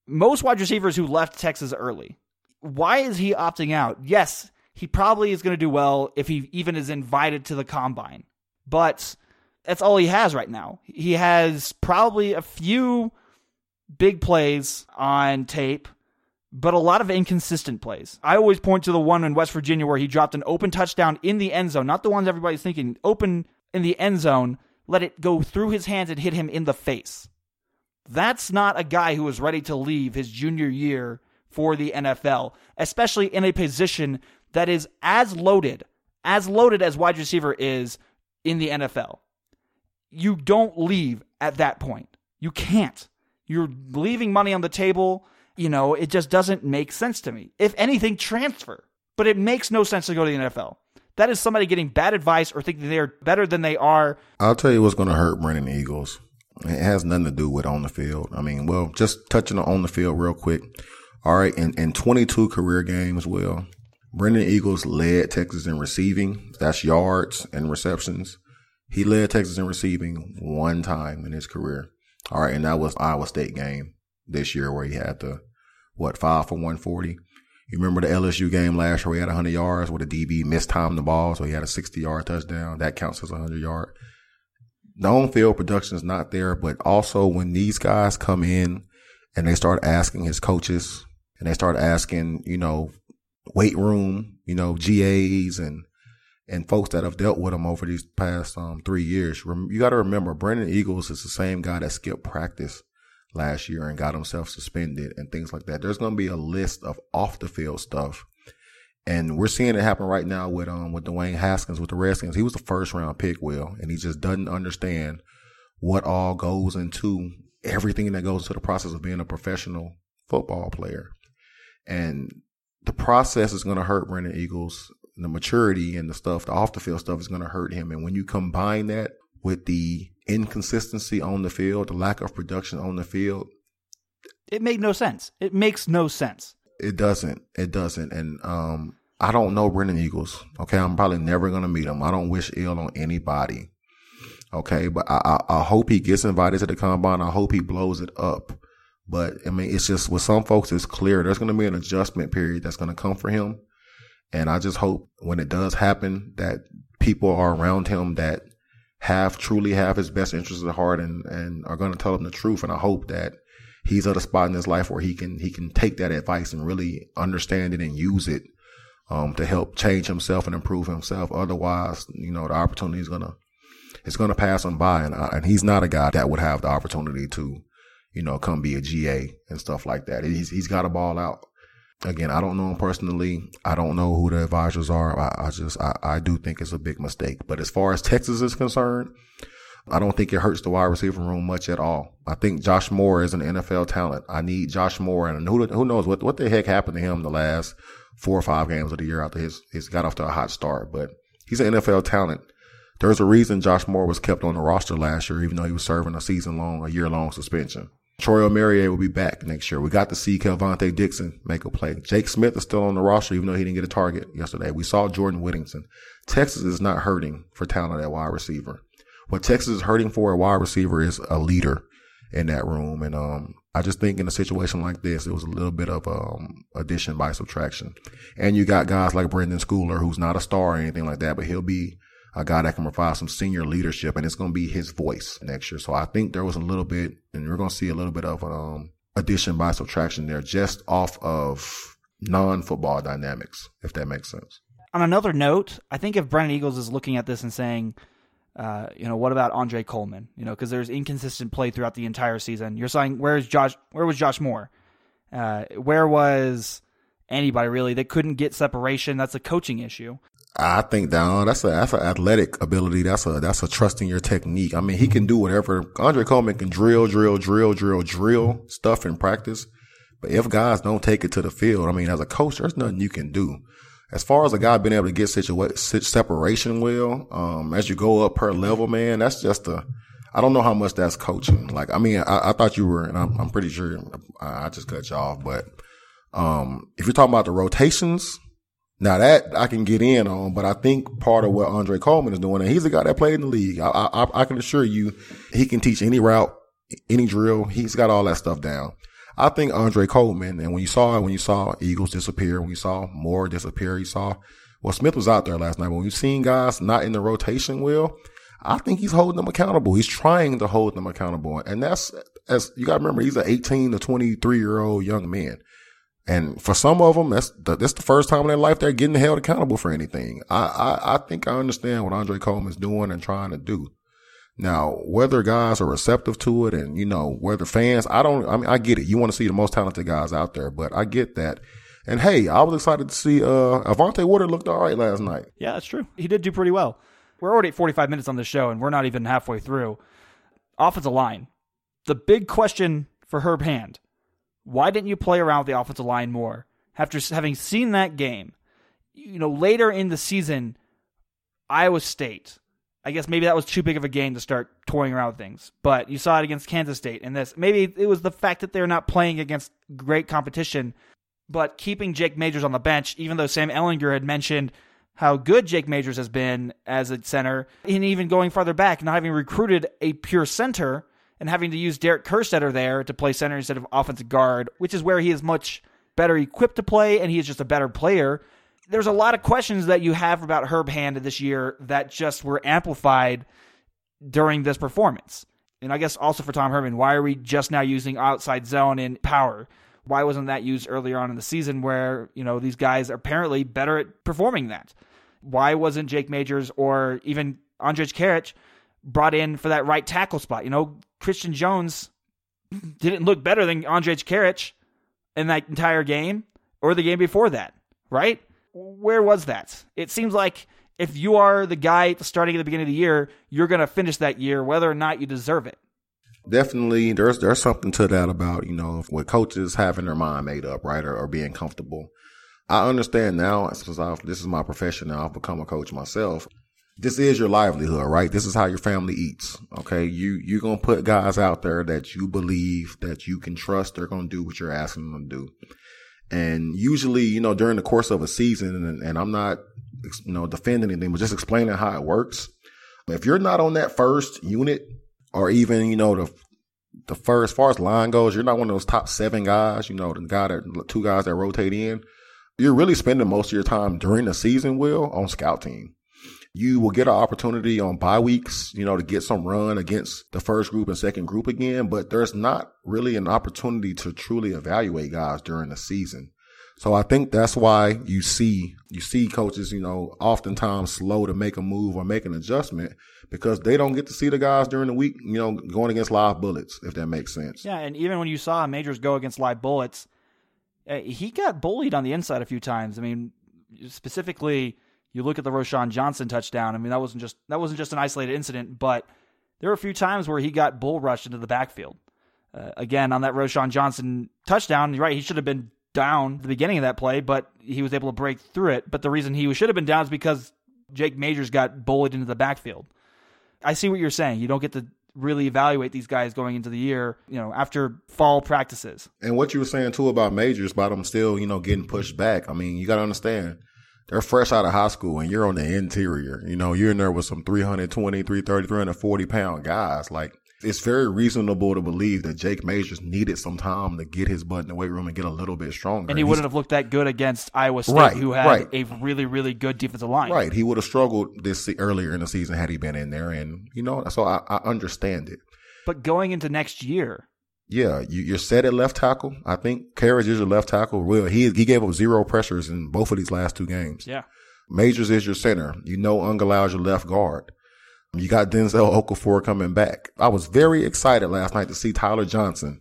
most wide receivers who left Texas early. Why is he opting out? Yes, he probably is going to do well if he even is invited to the combine. But that's all he has right now. He has probably a few big plays on tape, but a lot of inconsistent plays. I always point to the one in West Virginia where he dropped an open touchdown in the end zone, not the ones everybody's thinking, open in the end zone, let it go through his hands and hit him in the face. That's not a guy who is ready to leave his junior year for the NFL, especially in a position that is as loaded, as loaded as wide receiver is in the NFL you don't leave at that point. You can't. You're leaving money on the table. You know, it just doesn't make sense to me. If anything, transfer. But it makes no sense to go to the NFL. That is somebody getting bad advice or thinking they're better than they are. I'll tell you what's going to hurt Brennan Eagles. It has nothing to do with on the field. I mean, well, just touching on the field real quick. All right, in, in 22 career games, well, Brennan Eagles led Texas in receiving. That's yards and receptions. He led Texas in receiving one time in his career. All right, and that was Iowa State game this year where he had the what five for one forty. You remember the LSU game last year where he had 100 yards where the DB mistimed the ball, so he had a 60 yard touchdown. That counts as a 100 yard. The on field production is not there, but also when these guys come in and they start asking his coaches and they start asking, you know, weight room, you know, GAs and and folks that have dealt with him over these past um, three years. You got to remember, Brennan Eagles is the same guy that skipped practice last year and got himself suspended and things like that. There's going to be a list of off the field stuff. And we're seeing it happen right now with um with Dwayne Haskins with the Redskins. He was the first round pick, Will, and he just doesn't understand what all goes into everything that goes into the process of being a professional football player. And the process is going to hurt Brennan Eagles. The maturity and the stuff, the off the field stuff is going to hurt him. And when you combine that with the inconsistency on the field, the lack of production on the field, it made no sense. It makes no sense. It doesn't. It doesn't. And um, I don't know Brennan Eagles. Okay, I'm probably never going to meet him. I don't wish ill on anybody. Okay, but I, I, I hope he gets invited to the combine. I hope he blows it up. But I mean, it's just with some folks, it's clear there's going to be an adjustment period that's going to come for him. And I just hope when it does happen that people are around him that have truly have his best interests at heart and, and are going to tell him the truth. And I hope that he's at a spot in his life where he can, he can take that advice and really understand it and use it, um, to help change himself and improve himself. Otherwise, you know, the opportunity is going to, it's going to pass him by. And, and he's not a guy that would have the opportunity to, you know, come be a GA and stuff like that. He's, he's got a ball out. Again, I don't know him personally. I don't know who the advisors are. I, I just, I, I do think it's a big mistake. But as far as Texas is concerned, I don't think it hurts the wide receiver room much at all. I think Josh Moore is an NFL talent. I need Josh Moore, and who who knows what what the heck happened to him the last four or five games of the year after his he's got off to a hot start. But he's an NFL talent. There's a reason Josh Moore was kept on the roster last year, even though he was serving a season long, a year long suspension. Troy Omeire will be back next year. We got to see Kelvontay Dixon make a play. Jake Smith is still on the roster, even though he didn't get a target yesterday. We saw Jordan Whittington. Texas is not hurting for talent at wide receiver. What Texas is hurting for a wide receiver is a leader in that room. And, um, I just think in a situation like this, it was a little bit of, um, addition by subtraction. And you got guys like Brenden Schooler, who's not a star or anything like that, but he'll be a guy that can provide some senior leadership and it's going to be his voice next year. So I think there was a little bit, and we're going to see a little bit of um, addition by subtraction there just off of non football dynamics, if that makes sense. On another note, I think if Brennan Eagles is looking at this and saying, uh, you know, what about Andre Coleman? You know, because there's inconsistent play throughout the entire season. You're saying, where's Josh? Where was Josh Moore? Uh, where was anybody really? They couldn't get separation. That's a coaching issue. I think down that's a that's an athletic ability. That's a that's a trusting your technique. I mean, he can do whatever. Andre Coleman can drill, drill, drill, drill, drill stuff in practice. But if guys don't take it to the field, I mean, as a coach, there's nothing you can do. As far as a guy being able to get situa- separation, well, um, as you go up per level, man, that's just a. I don't know how much that's coaching. Like, I mean, I, I thought you were, and I'm, I'm pretty sure I, I just cut you off, but um, if you're talking about the rotations, now that I can get in on, but I think part of what Andre Coleman is doing, and he's a guy that played in the league. I, I, I can assure you, he can teach any route, any drill. He's got all that stuff down. I think Andre Coleman, and when you saw when you saw Eagles disappear, when you saw Moore disappear, you saw well Smith was out there last night. But When you've seen guys not in the rotation, will I think he's holding them accountable. He's trying to hold them accountable, and that's as you got to remember, he's an 18 to 23 year old young man. And for some of them, that's the, that's the first time in their life they're getting held accountable for anything. I, I, I think I understand what Andre Coleman's doing and trying to do. Now, whether guys are receptive to it and, you know, whether fans, I don't, I mean, I get it. You want to see the most talented guys out there, but I get that. And hey, I was excited to see, uh, Avante Woodard looked all right last night. Yeah, that's true. He did do pretty well. We're already at 45 minutes on the show and we're not even halfway through. Offensive line. The big question for Herb Hand why didn't you play around with the offensive line more? After having seen that game, you know, later in the season, Iowa State, I guess maybe that was too big of a game to start toying around with things. But you saw it against Kansas State and this. Maybe it was the fact that they're not playing against great competition, but keeping Jake Majors on the bench, even though Sam Ehlinger had mentioned how good Jake Majors has been as a center, and even going farther back, not having recruited a pure center and having to use Derek Kerstetter there to play center instead of offensive guard, which is where he is much better equipped to play and he is just a better player. There's a lot of questions that you have about Herb Hand this year that just were amplified during this performance. and I guess also for Tom Herman, why are we just now using outside zone in power? Why wasn't that used earlier on in the season where, you know, these guys are apparently better at performing that? Why wasn't Jake Majors or even Andrej Karic brought in for that right tackle spot? You know, Christian Jones didn't look better than Andrej Karic in that entire game or the game before that, right? Where was that? It seems like if you are the guy starting at the beginning of the year, you're going to finish that year whether or not you deserve it. Definitely, there's there's something to that about you know with coaches having their mind made up, right, or, or being comfortable. I understand now since I've, this is my profession now. I've become a coach myself. This is your livelihood, right? This is how your family eats. Okay, you you're gonna put guys out there that you believe that you can trust. They're gonna do what you're asking them to do. And usually, you know, during the course of a season, and, and I'm not, you know, defending anything, but just explaining how it works. If you're not on that first unit, or even you know the the first, as far as line goes, you're not one of those top seven guys. You know, the guy that two guys that rotate in. You're really spending most of your time during the season, will on scout team. You will get an opportunity on bye weeks, you know, to get some run against the first group and second group again, but there's not really an opportunity to truly evaluate guys during the season. So I think that's why you see you see coaches, you know, oftentimes slow to make a move or make an adjustment because they don't get to see the guys during the week, you know, going against live bullets, if that makes sense. Yeah, and even when you saw Majors go against live bullets, uh, he got bullied on the inside a few times. I mean, specifically, you look at the Roschon Johnson touchdown. I mean, that wasn't just that wasn't just an isolated incident, but there were a few times where he got bull rushed into the backfield. Uh, again, on that Roschon Johnson touchdown, you're right? He should have been down at the beginning of that play, but he was able to break through it. But the reason he should have been down is because Jake Majors got bullied into the backfield. I see what you're saying. You don't get to really evaluate these guys going into the year, you know, after fall practices. And what you were saying too about Majors, about them still, you know, getting pushed back. I mean, you got to understand they're fresh out of high school and you're on the interior. You know, you're in there with some 320, 330, 340 pound guys. Like, it's very reasonable to believe that Jake Majors needed some time to get his butt in the weight room and get a little bit stronger. And he wouldn't have looked that good against Iowa State, Right, who had right. a really, really good defensive line. Right. He would have struggled this earlier in the season had he been in there. And, you know, so I, I understand it. But going into next year, Yeah, you, you're set at left tackle. I think Karic is your left tackle. Well, he he gave up zero pressures in both of these last two games. yeah, Majors is your center. You know Angilau is your left guard. You got Denzel Okafor coming back. I was very excited last night to see Tyler Johnson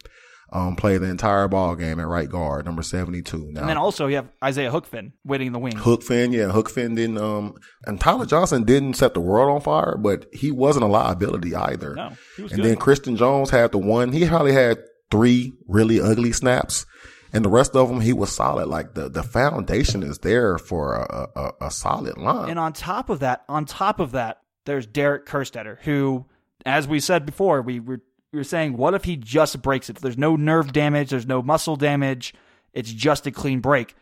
um, play the entire ball game at right guard, number 72. Now, and then also you have Isaiah Hookfin waiting in the wing. Hookfin, yeah, Hookfin didn't, um, and Tyler Johnson didn't set the world on fire, but he wasn't a liability either. No, and good. then Christian Jones had the one, he probably had three really ugly snaps. And the rest of them, he was solid. Like the, the foundation is there for a, a, a solid line. And on top of that, on top of that, there's Derek Kerstetter, who, as we said before, we were, were saying, what if he just breaks it? There's no nerve damage, there's no muscle damage, it's just a clean break.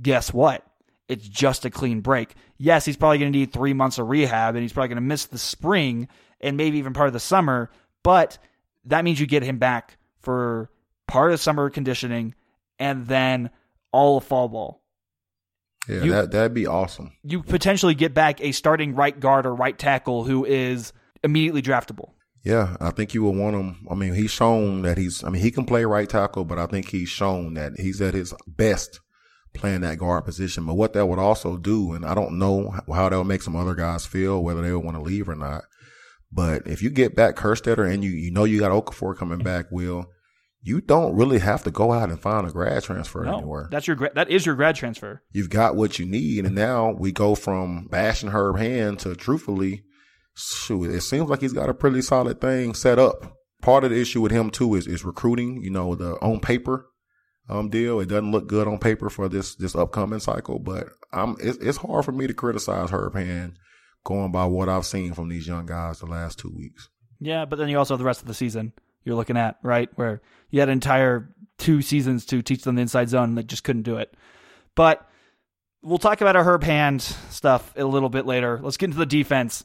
Guess what? It's just a clean break. Yes, he's probably going to need three months of rehab, and he's probably going to miss the spring and maybe even part of the summer, but that means you get him back for part of summer conditioning and then all of fall ball yeah, you- that, that'd be awesome. you potentially get back a starting right guard or right tackle who is immediately draftable. Yeah, I think you will want him. I mean, he's shown that he's, I mean, he can play right tackle, but I think he's shown that he's at his best playing that guard position. But what that would also do, and I don't know how that would make some other guys feel, whether they would want to leave or not. But if you get back Kerstetter and you, you know you got Okafor coming back, Will, you don't really have to go out and find a grad transfer No, anywhere. that's your that is your grad transfer. You've got what you need. And now we go from bashing Herb Hand to truthfully, shoot, it seems like he's got a pretty solid thing set up. Part of the issue with him too is, is recruiting, you know, the on paper um deal. It doesn't look good on paper for this this upcoming cycle, but I'm it's, it's hard for me to criticize Herb Hand going by what I've seen from these young guys the last two weeks. Yeah, but then you also have the rest of the season you're looking at, right? Where you had an entire two seasons to teach them the inside zone and they just couldn't do it. But we'll talk about our Herb Hand stuff a little bit later. Let's get into the defense.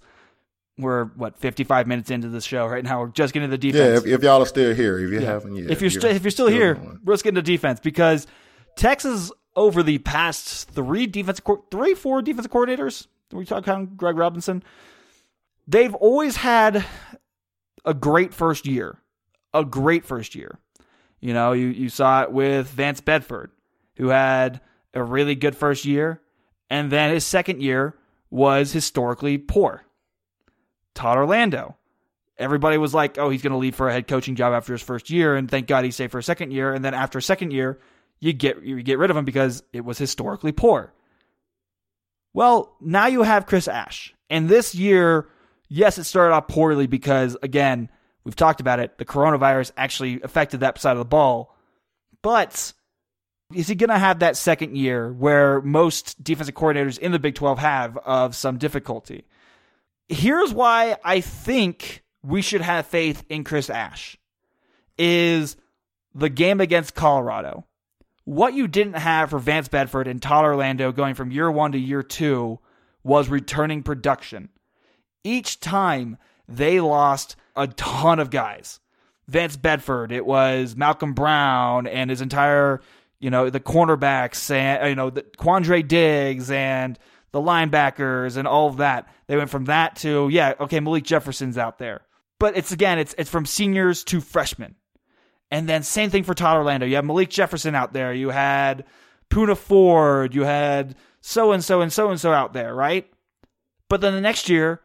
We're what 55 minutes into the show right now. We're just getting to the Yeah, defense. if, if y'all are still here, if you Yeah. haven't yet, if you're st- if you're still here, going. let's get into defense because Texas over the past three defensive co- three four defensive coordinators. We talk about Greg Robinson. They've always had a great first year, a great first year. You know, you, you saw it with Vance Bedford, who had a really good first year, and then his second year was historically poor. Todd Orlando. Everybody was like, oh, he's going to leave for a head coaching job after his first year, and thank God he stayed for a second year. And then after a second year, you get you get rid of him because it was historically poor. Well, now you have Chris Ash, and this year, yes, it started off poorly because again, we've talked about it. The coronavirus actually affected that side of the ball, but is he going to have that second year where most defensive coordinators in the Big 12 have of some difficulty? Here's why I think we should have faith in Chris Ash is the game against Colorado. What you didn't have for Vance Bedford and Todd Orlando going from year one to year two was returning production. Each time they lost a ton of guys. Vance Bedford, it was Malcolm Brown and his entire you know, the cornerbacks and, you know, the Quandre Diggs and the linebackers and all of that. They went from that to, yeah, okay, Malik Jefferson's out there. But it's again, it's it's from seniors to freshmen. And then same thing for Todd Orlando. You have Malik Jefferson out there. You had Poona Ford. You had so and so and so and so out there, right? But then the next year,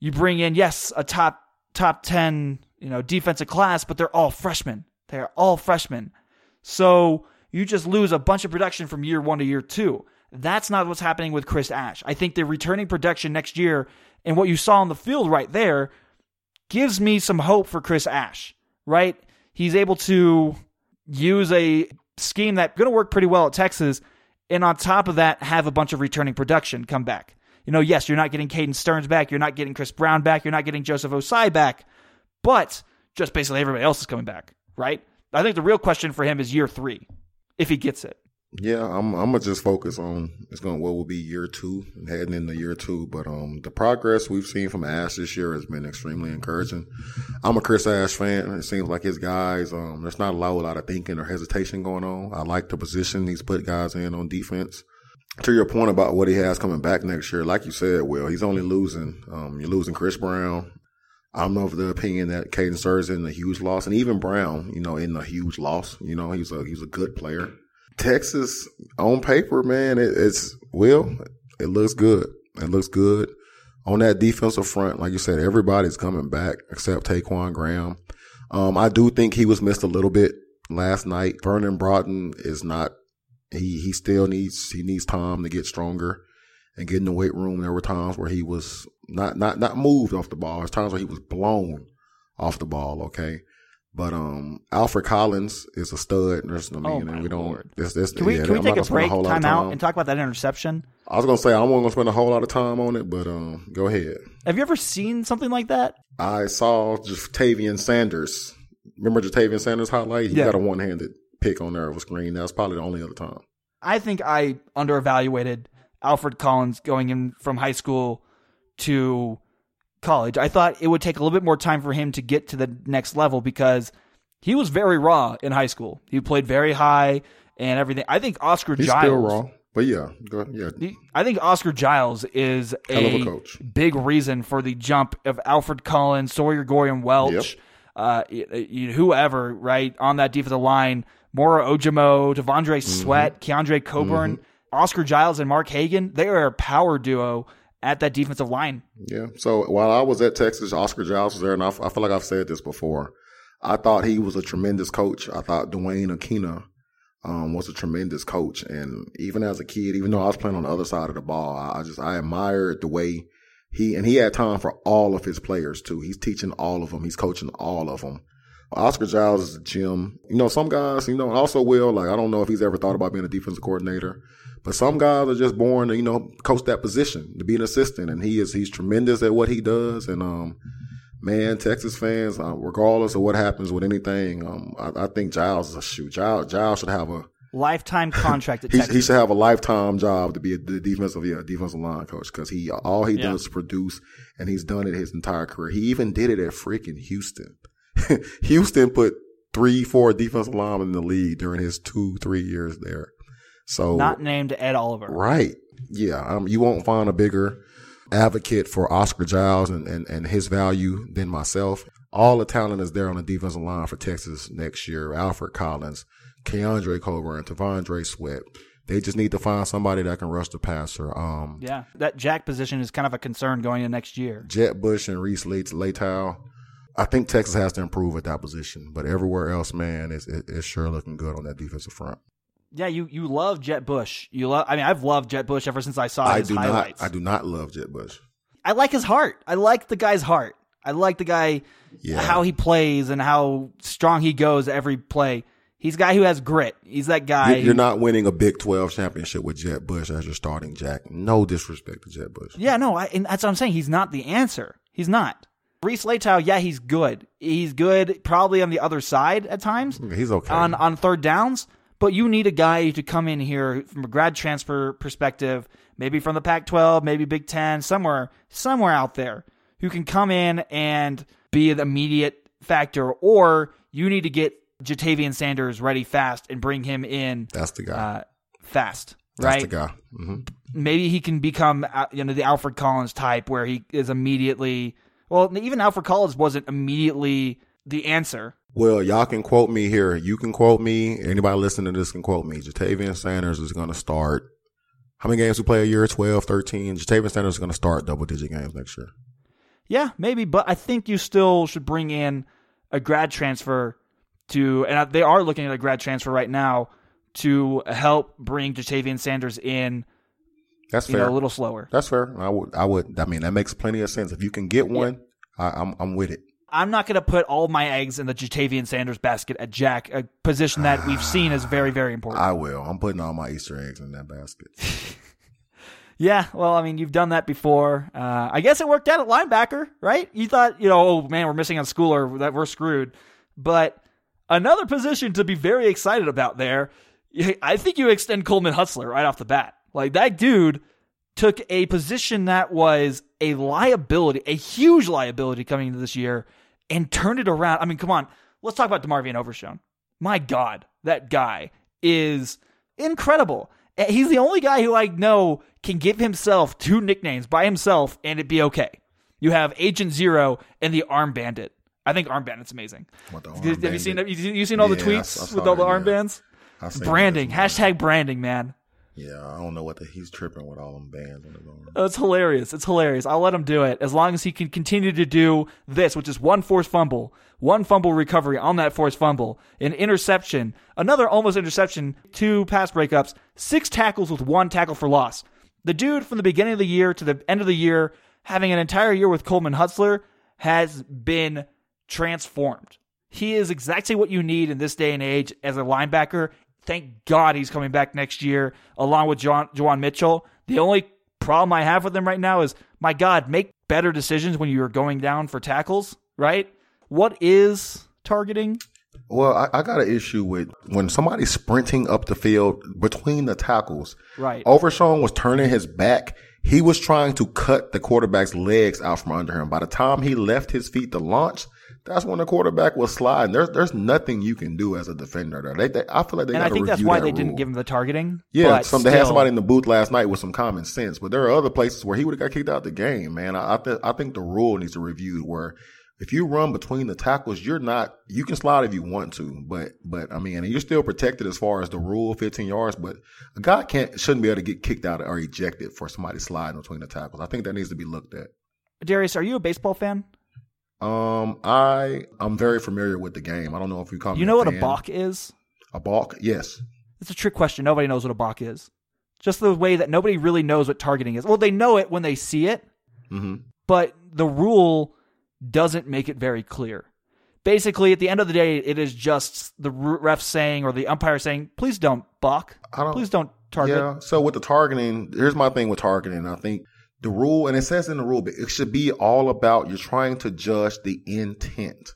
you bring in yes a top top ten you know defensive class, but they're all freshmen. They are all freshmen. So you just lose a bunch of production from year one to year two. That's not what's happening with Chris Ash. I think the returning production next year and what you saw on the field right there gives me some hope for Chris Ash, right? He's able to use a scheme that's going to work pretty well at Texas, and on top of that, have a bunch of returning production come back. You know, yes, you're not getting Caden Sterns back, you're not getting Chris Brown back, you're not getting Joseph Ossai back, but just basically everybody else is coming back, right? I think the real question for him is year three if he gets it. Yeah, I'm. I'm gonna just focus on it's going. What will be year two and heading into year two, but um, the progress we've seen from Ash this year has been extremely encouraging. I'm a Chris Ash fan. It seems like his guys. Um, there's not a lot, a lot of thinking or hesitation going on. I like the position he's put guys in on defense. To your point about what he has coming back next year, like you said, Will, he's only losing. Um, you're losing Chris Brown. I'm of the opinion that Caden Sterns in a huge loss, and even Brown, you know, in a huge loss. You know, he's a he's a good player. Texas on paper, man, it, it's well, It looks good. It looks good on that defensive front. Like you said, everybody's coming back except Ta'Quon Graham. Um, I do think he was missed a little bit last night. Vernon Broughton is not. He he still needs he needs time to get stronger and get in the weight room. There were times where he was not not not moved off the ball. There's times where he was blown off the ball. Okay. But um, Alfred Collins is a stud. There's no oh mean, we don't. This, this, can we, yeah, can we I'm take a break, a lot time out, and talk about that interception? I was gonna say I wasn't gonna spend a whole lot of time on it, but um, go ahead. Have you ever seen something like that? I saw Ja'Tavion Sanders. Remember Ja'Tavion Sanders highlight? He Yeah. got a one-handed pick on there of a screen. That was probably the only other time. I think I underevaluated Alfred Collins going in from high school to college. I thought it would take a little bit more time for him to get to the next level because he was very raw in high school. He played very high and everything. I think Oscar He's Giles. still raw, but yeah, yeah, I think Oscar Giles is a, a big reason for the jump of Alfred Collins, Sawyer Goram-Welch, uh, y- y- whoever, right, on that defensive line. Moro Ojomo, Devondre Mm-hmm. Sweat, Keondre Coburn, Oscar Giles, and Mark Hagan. They are a power duo at that defensive line. Yeah. So while I was at Texas, Oscar Giles was there, and I feel like I've said this before. I thought he was a tremendous coach. I thought Duane Akina um, was a tremendous coach, and even as a kid, even though I was playing on the other side of the ball, I, I just I admired the way he and he had time for all of his players too. He's teaching all of them. He's coaching all of them. Oscar Giles is a gym. You know, some guys, you know, also will like I don't know if he's ever thought about being a defensive coordinator. But some guys are just born to, you know, coach that position, to be an assistant. And he is, he's tremendous at what he does. And, um, man, Texas fans, uh, regardless of what happens with anything, um, I, I think Giles is a shoot. Giles, Giles should have a, Lifetime contract at he, Texas. he should have a lifetime job to be a defensive, yeah, defensive line coach. Cause he, all he Yeah. does is produce and he's done it his entire career. He even did it at freaking Houston. Houston put three, four defensive linemen in the league during his two, three years there. So Not named Ed Oliver. Right. Yeah. Um, you won't find a bigger advocate for Oscar Giles and, and, and his value than myself. All the talent is there on the defensive line for Texas next year. Alfred Collins, Keondre Coburn, T'Vondre Sweat. They just need to find somebody that can rush the passer. Um, Yeah, that jack position is kind of a concern going into next year. Jett Bush and Reese Laytow. I think Texas has to improve at that position, but everywhere else, man, it's, it, it's sure looking good on that defensive front. Yeah, you you love Jett Bush. You love. I mean, I've loved Jett Bush ever since I saw I his do highlights. not. I do not love Jett Bush. I like his heart. I like the guy's heart. I like the guy Yeah. how he plays and how strong he goes every play. He's a guy who has grit. He's that guy. You're, not winning a Big 12 championship with Jett Bush as your starting jack. No disrespect to Jett Bush. Yeah, no, I, and that's what I'm saying. He's not the answer. He's not. Reese Laytow, yeah, he's good. He's good probably on the other side at times He's okay. on on third downs, but you need a guy to come in here from a grad transfer perspective, maybe from the Pac-12, maybe Big 10, somewhere somewhere out there who can come in and be an immediate factor or you need to get Ja'Tavion Sanders ready fast and bring him in That's the guy. uh, fast, That's right? the guy. hmm maybe he can become uh, you know the Alfred Collins type where he is immediately well even Alfred Collins wasn't immediately the answer. Well, y'all can quote me here. You can quote me. Anybody listening to this can quote me. Ja'Tavion Sanders is going to start. How many games we play a year? 12, 13. Ja'Tavion Sanders is going to start double digit games next year. Yeah, maybe, but I think you still should bring in a grad transfer to and they are looking at a grad transfer right now to help bring Ja'Tavion Sanders in That's fair. know a little slower. That's fair. I would. I would. I mean, that makes plenty of sense. If you can get one, I, I'm. I'm with it. I'm not going to put all my eggs in the Ja'Tavion Sanders basket at Jack, a position that we've seen is very, very important. I will. I'm putting all my Easter eggs in that basket. Yeah, well, I mean, you've done that before. Uh, I guess it worked out at linebacker, right? You thought, you know, oh man, we're missing on Schooler, that we're screwed. But another position to be very excited about there. I think you extend Coleman Hutzler right off the bat. Like that dude took a position that was a liability, a huge liability coming into this year, and turned it around. I mean, come on, let's talk about DeMarvion Overshown. My God, that guy is incredible. Uh, He's the only guy who I know can give himself two nicknames by himself and it be okay. You have Agent Zero and the Arm Bandit. I think Arm Bandit's amazing. What the Arm have you seen you, you seen all the Yeah, tweets s- I saw with all the yeah. armbands? Seen Branding, that this morning. hashtag branding, man. Yeah, I don't know what the, he's tripping with all them bands on his arm. Oh, it's hilarious. It's hilarious. I'll let him do it as long as he can continue to do this, which is one forced fumble, one fumble recovery on that forced fumble, an interception, another almost interception, two pass breakups, six tackles with one tackle for loss. The dude from the beginning of the year to the end of the year, having an entire year with Coleman Hutzler, has been transformed. He is exactly what you need in this day and age as a linebacker. Thank God he's coming back next year along with John, Juwan Mitchell. The only problem I have with him right now is, my God, make better decisions when you're going down for tackles, right? What is targeting? Well, I, I got an issue with when somebody's sprinting up the field between the tackles. Right. Overshown was turning his back. He was trying to cut the quarterback's legs out from under him. By the time he left his feet to launch, that's when the quarterback was sliding. There's there's nothing you can do as a defender there. They, they, I feel like they And I think that's why that they didn't give him the targeting. Yeah, some, they had somebody in the booth last night with some common sense, but there are other places where he would have got kicked out of the game, man. I, I, th- I think the rule needs to review where if you run between the tackles, you're not, you can slide if you want to, but, but I mean, and you're still protected as far as the rule, 15 yards, but a guy can't, shouldn't be able to get kicked out or ejected for somebody sliding between the tackles. I think that needs to be looked at. Darius, are you a baseball fan? Um, I, I'm very familiar with the game. I don't know if you call me You know what a fan. balk is? A balk? Yes. It's a trick question. Nobody knows what a balk is. Just the way that nobody really knows what targeting is. Well, they know it when they see it, hmm but the rule doesn't make it very clear. Basically, at the end of the day, it is just the ref saying or the umpire saying, "Please don't balk. I don't- Please don't target." Yeah. So with the targeting, here's my thing with targeting. I think the rule, and it says in the rule, but it should be all about you're trying to judge the intent.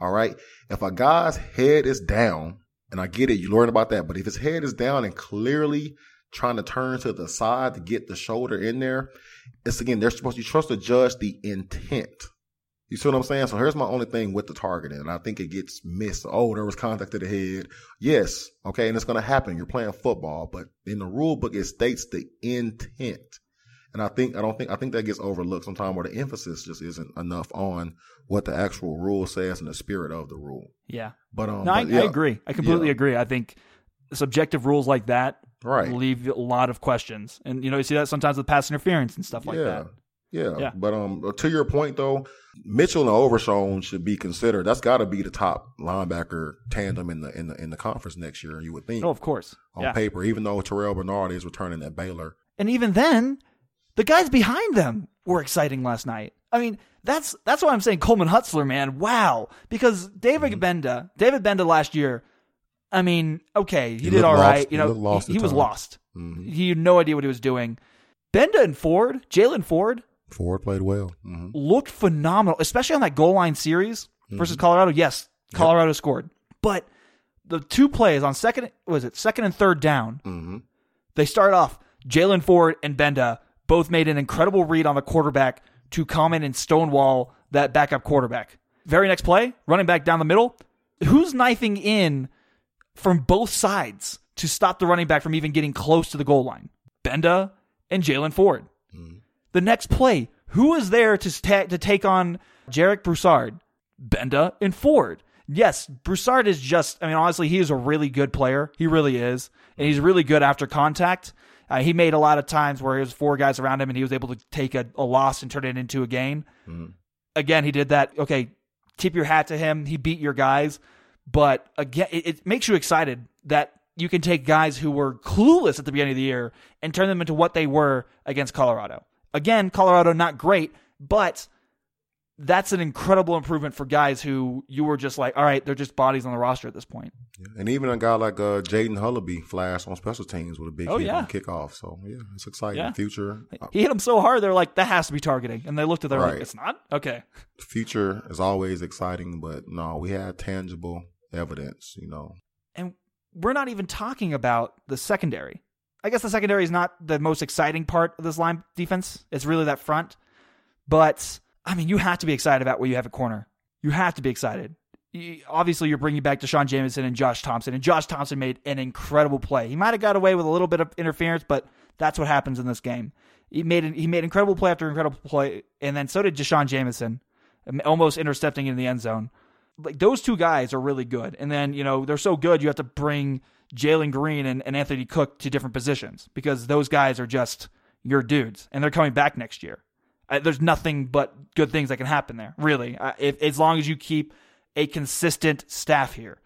All right. If a guy's head is down, and I get it, you learn about that, but if his head is down and clearly trying to turn to the side to get the shoulder in there, it's again, they're supposed you're supposed to judge the intent. You see what I'm saying? So here's my only thing with the targeting, and I think it gets missed. Oh, there was contact to the head. Yes, okay, and it's to happen. You're playing football, but in the rule book, it states the intent. And I think I don't think I think that gets overlooked sometimes where the emphasis just isn't enough on what the actual rule says and the spirit of the rule. Yeah. But um, No, I, yeah, I agree. I completely Yeah. agree. I think subjective rules like that Right. leave a lot of questions. And, you know, you see that sometimes with pass interference and stuff like yeah. that. Yeah. Yeah. But um, to your point though, Mitchell and Overshown should be considered. That's got to be the top linebacker tandem in the in the in the conference next year. You would think Oh, of course. on Yeah. paper, even though Terrell Bernard is returning at Baylor. And even then, the guys behind them were exciting last night. I mean, that's that's why I'm saying Coleman Hutzler, man. Wow. Because David Mm-hmm. Gbenda, David Gbenda last year, I mean, okay, he, He did all lost. right. You know, lost he, he was lost. Mhm. He had no idea what he was doing. Gbenda and Ford, Jalen Ford, Ford played well. hmm looked phenomenal, especially on that goal line series Mm-hmm. versus Colorado. Yes, Colorado scored, but the two plays on second was it second and third down. hmm They start off Jalen Ford and Gbenda both made an incredible read on the quarterback to come in and stonewall that backup quarterback. Very next play, running back down the middle. Who's knifing in from both sides to stop the running back from even getting close to the goal line? Gbenda and Jalen Ford. The next play, who is there to ta- to take on Jarek Broussard? Gbenda and Ford. Yes, Broussard is just, I mean, honestly, he is a really good player. He really is. And he's really good after contact. Uh, he made a lot of times where there was four guys around him and he was able to take a, a loss and turn it into a gain. Again, he did that. Okay, tip your hat to him. He beat your guys. But again, it, it makes you excited that you can take guys who were clueless at the beginning of the year and turn them into what they were against Colorado. Again, Colorado not great, but that's an incredible improvement for guys who you were just like, all right, they're just bodies on the roster at this point. And even a guy like uh, Jaden Hullaby flashed on special teams with a big Oh, hit yeah. on kickoff. So yeah, it's exciting. Yeah. Future, uh, He hit him so hard, they're like, that has to be targeting. And they looked at their like, it's not? Okay. future is always exciting, but no, we had tangible evidence. You know, And we're not even talking about the secondary. I guess the secondary is not the most exciting part of this line defense. It's really that front. But I mean, you have to be excited about what you have at corner. You have to be excited. You- Obviously, you're bringing back D'Shawn Jamison and Josh Thompson, and Josh Thompson made an incredible play. He might have got away with a little bit of interference, but that's what happens in this game. He made he made incredible play after incredible play, and then so did D'Shawn Jamison, um, almost intercepting in the end zone like those two guys are really good. And then, you know, they're so good you have to bring Jalen Green and, and Anthony Cook to different positions because those guys are just your dudes and they're coming back next year. There's nothing but good things that can happen there, really. Uh, if, as long as you keep a consistent staff here,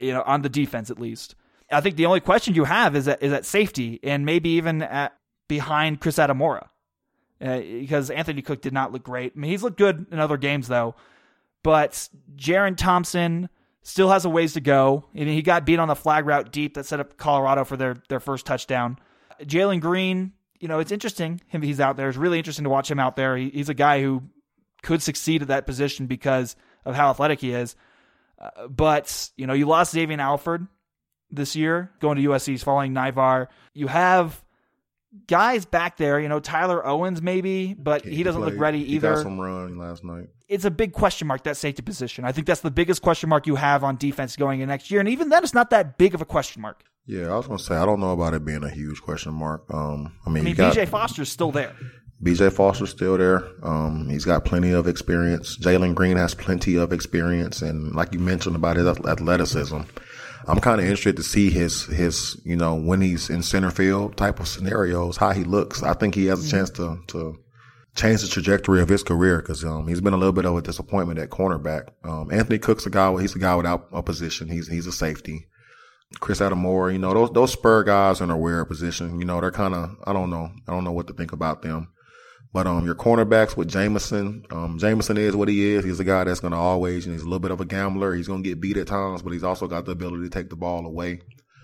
you know, on the defense at least. I think the only question you have is at, is at safety and maybe even at behind Chris Adimora. Uh, because Anthony Cook did not look great. I mean, he's looked good in other games though but Jerrin Thompson still has a ways to go. I mean, he got beat on the flag route deep that set up Colorado for their, their first touchdown. Jalen Green, you know, it's interesting. Him, he's out there. It's really interesting to watch him out there. He, he's a guy who could succeed at that position because of how athletic he is. Uh, but you know, you lost Xavier Alford this year going to USC. He's following Nivar. You have guys back there. You know, Tyler Owens maybe, but he doesn't look played- ready he either Got some run last night. it's a big question mark that safety position. I think that's the biggest question mark you have on defense going in next year, and even then, it's not that big of a question mark. Yeah, I was gonna say I don't know about it being a huge question mark. Um, I mean, I mean, got BJ Foster's still there. BJ Foster's still there. Um, he's got plenty of experience. Jalen Green has plenty of experience, and like you mentioned about his athleticism, I'm kind of interested to see his his you know when he's in center field type of scenarios, how he looks. I think he has a chance to to change the trajectory of his career because um, he's been a little bit of a disappointment at cornerback. Um, Anthony Cook's a guy. He's a guy without a position. He's he's a safety. Chris Adamore, you know, those those spur guys in a weird position, you know, they're kind of I don't know. I don't know what to think about them. But um your cornerbacks with Jamison, um Jamison is what he is. He's a guy that's gonna always and he's a little bit of a gambler. He's gonna get beat at times, but he's also got the ability to take the ball away.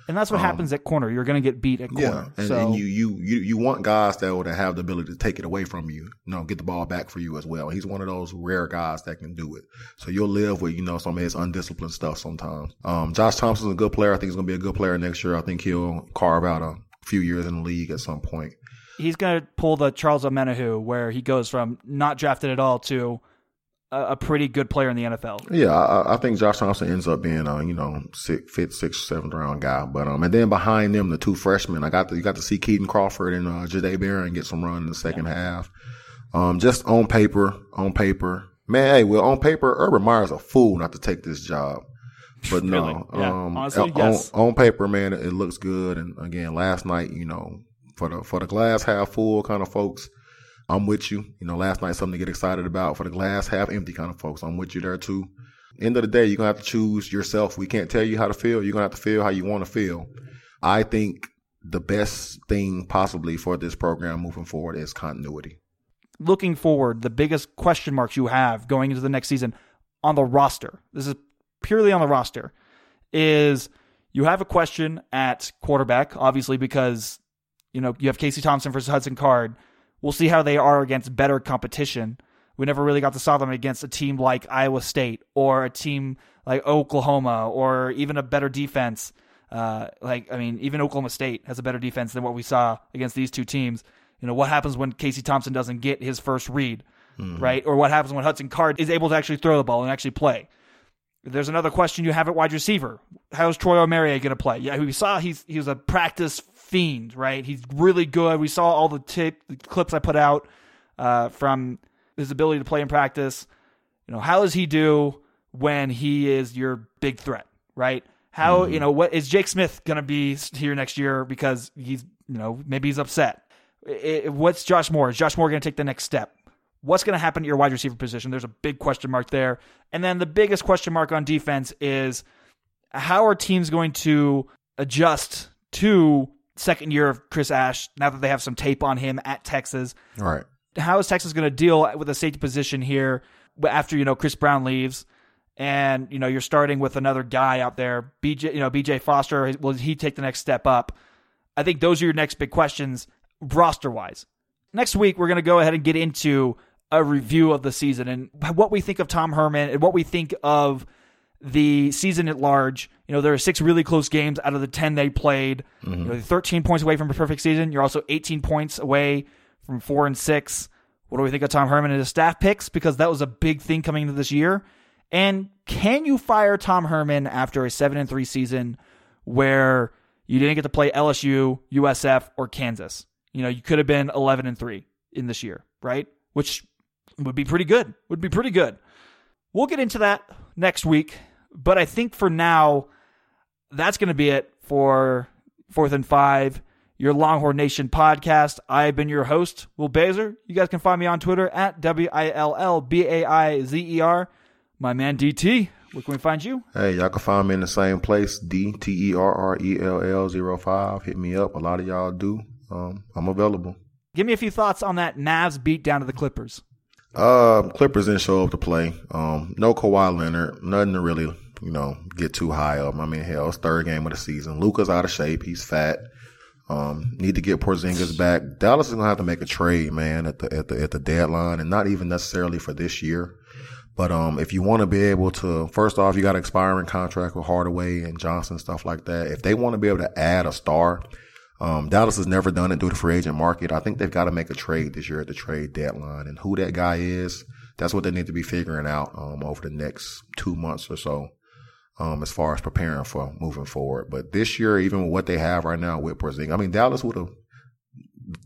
And that's what happens at corner. You're going to get beat at corner. Um, Yeah. And, so and you, you you you want guys that would have the ability to take it away from you, you know, get the ball back for you as well. He's one of those rare guys that can do it. So you'll live with, you know, some of his undisciplined stuff sometimes. Um Josh Thompson's a good player. I think he's gonna be a good player next year. I think he'll carve out a few years in the league at some point. he's going to pull the Charles Omenihu where he goes from not drafted at all to a, a pretty good player in the NFL. Yeah, I, I think Josh Thompson ends up being a you know six, fifth, sixth, seventh round guy. But um, and then behind them, the two freshmen, I got to, you got to see Kitan Crawford and uh, Jahdae Barron get some run in the second yeah. half. Um, just on paper, on paper, man. Hey, well, on paper, Urban Meyer's a fool not to take this job. But no, really? yeah. um, Honestly, on, yes. on paper, man, it, it looks good. And again, last night, you know, for the for the glass half full kind of folks, I'm with you. You know, last night something to get excited about. For the glass half empty kind of folks, I'm with you there too. End of the day, you're gonna have to choose yourself. We can't tell you how to feel. You're gonna have to feel how you want to feel. I think the best thing possibly for this program moving forward is continuity. Looking forward, the biggest question marks you have going into the next season on the roster. This is purely on the roster. Is you have a question at quarterback, obviously because you know you have Casey Thompson versus Hudson Card. We'll see how they are against better competition. We never really got to saw them against a team like Iowa State or a team like Oklahoma or even a better defense. Uh, like I mean, even Oklahoma State has a better defense than what we saw against these two teams. You know what happens when Casey Thompson doesn't get his first read, mm-hmm. right? Or what happens when Hudson Card is able to actually throw the ball and actually play. There's another question you have at wide receiver. How's Troy Omeire going to play? Yeah, we saw he's he was a practice fiend, right? He's really good. We saw all the, tip, the clips I put out uh, from his ability to play in practice. You know, how does he do when he is your big threat, right? How mm-hmm. you know what is Jake Smith going to be here next year because he's you know maybe he's upset. It, what's Josh Moore? Is Josh Moore going to take the next step? What's going to happen to your wide receiver position? There's a big question mark there. And then the biggest question mark on defense is how are teams going to adjust to second year of Chris Ash now that they have some tape on him at Texas? All right. How is Texas going to deal with a safety position here after, you know, Chris Brown leaves? And, you know, you're starting with another guy out there. BJ, you know, BJ Foster, will he take the next step up? I think those are your next big questions roster wise. Next week, we're going to go ahead and get into a review of the season and what we think of Tom Herman and what we think of the season at large. You know, there are six really close games out of the 10 they played. Mm-hmm. You know, 13 points away from a perfect season. You're also 18 points away from four and six. What do we think of Tom Herman and his staff picks? Because that was a big thing coming into this year. And can you fire Tom Herman after a seven and three season where you didn't get to play LSU, USF, or Kansas? You know, you could have been 11 and three in this year, right? Which would be pretty good. Would be pretty good. We'll get into that next week, but I think for now, that's going to be it for Fourth and Five, your Longhorn Nation podcast. I've been your host, Will Baizer. You guys can find me on Twitter at W I L L B A I Z E R. My man DT, where can we find you? Hey, y'all can find me in the same place, D T E R R E L L 05. Hit me up. A lot of y'all do. Um, I'm available. Give me a few thoughts on that Mavs beat down to the Clippers. Uh, Clippers didn't show up to play. Um, no Kawhi Leonard. Nothing to really, you know, get too high up. I mean, hell, it's third game of the season. Luka's out of shape. He's fat. Um, need to get Porzingis back. Dallas is gonna have to make a trade, man, at the at the at the deadline, and not even necessarily for this year. But um, if you want to be able to, first off, you got an expiring contract with Hardaway and Johnson, stuff like that. If they want to be able to add a star, um, Dallas has never done it through the free agent market. I think they've got to make a trade this year at the trade deadline, and who that guy is, that's what they need to be figuring out um, over the next two months or so, um, as far as preparing for moving forward. But this year, even with what they have right now with Porzingis, I mean, Dallas would have.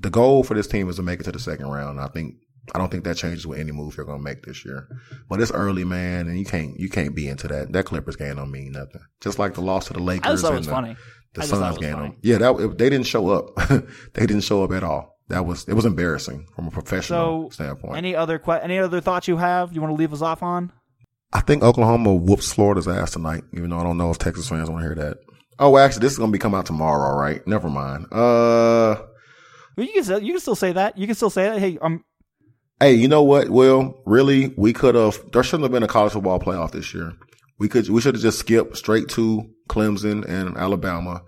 The goal for this team is to make it to the second round. I think I don't think that changes with any move you're going to make this year. But it's early, man, and you can't you can't be into that. That Clippers game don't mean nothing. Just like the loss to the Lakers. I just thought it was the, funny. The Suns game. Yeah, that it, they didn't show up. they didn't show up at all. That was it was embarrassing from a professional so, standpoint. Any other que- any other thoughts you have? You want to leave us off on? I think Oklahoma whoops Florida's ass tonight. Even though I don't know if Texas fans want to hear that. Oh, actually, this is gonna be come out tomorrow, right? Never mind. Uh, well, you can still, you can still say that. You can still say that. Hey, um, Hey, you know what, Will? Really, we could have. There shouldn't have been a college football playoff this year. We could. We should have just skipped straight to Clemson and Alabama,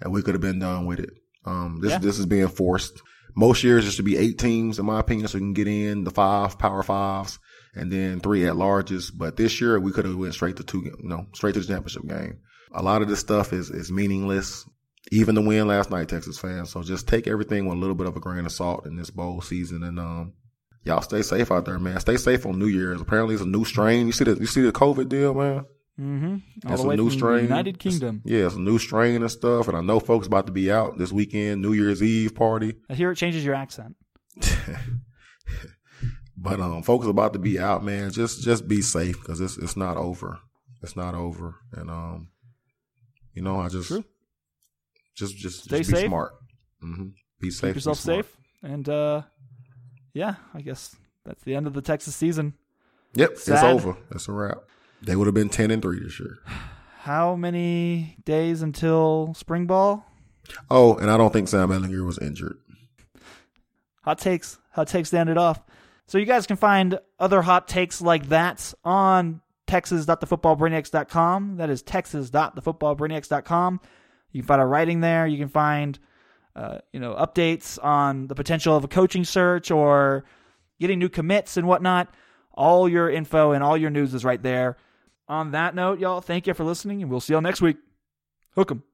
and we could have been done with it. Um, this yeah. this is being forced. Most years there should be eight teams, in my opinion, so we can get in the five power fives and then three at larges. But this year we could have went straight to two, you know, straight to the championship game. A lot of this stuff is is meaningless. Even the win last night, Texas fans. So just take everything with a little bit of a grain of salt in this bowl season, and um, y'all stay safe out there, man. Stay safe on New Year's. Apparently, it's a new strain. You see the you see the COVID deal, man. Mm-hmm. All That's a new strain. United Kingdom. It's- yeah, it's a new strain and stuff. And I know folks about to be out this weekend, New Year's Eve party. I hear it changes your accent. But um, folks are about to be out, man. Just just be safe because it's it's not over. It's not over. And um, you know, I just True. just just, Stay just be safe. smart. hmm Be safe. Keep be yourself safe. And uh, yeah, I guess that's the end of the Texas season. Yep, it's over. That's a wrap. They would have been ten and three this year. How many days until spring ball? Oh, and I don't think Sam Ehlinger was injured. Hot takes. Hot takes to end it off. So you guys can find other hot takes like that on texas.thefootballbrainiacs.com. That is texas.thefootballbrainiacs.com. You can find our writing there. You can find, uh, you know, updates on the potential of a coaching search or getting new commits and whatnot. All your info and all your news is right there. On that note, y'all, thank you for listening, and we'll see y'all next week. Hook 'em.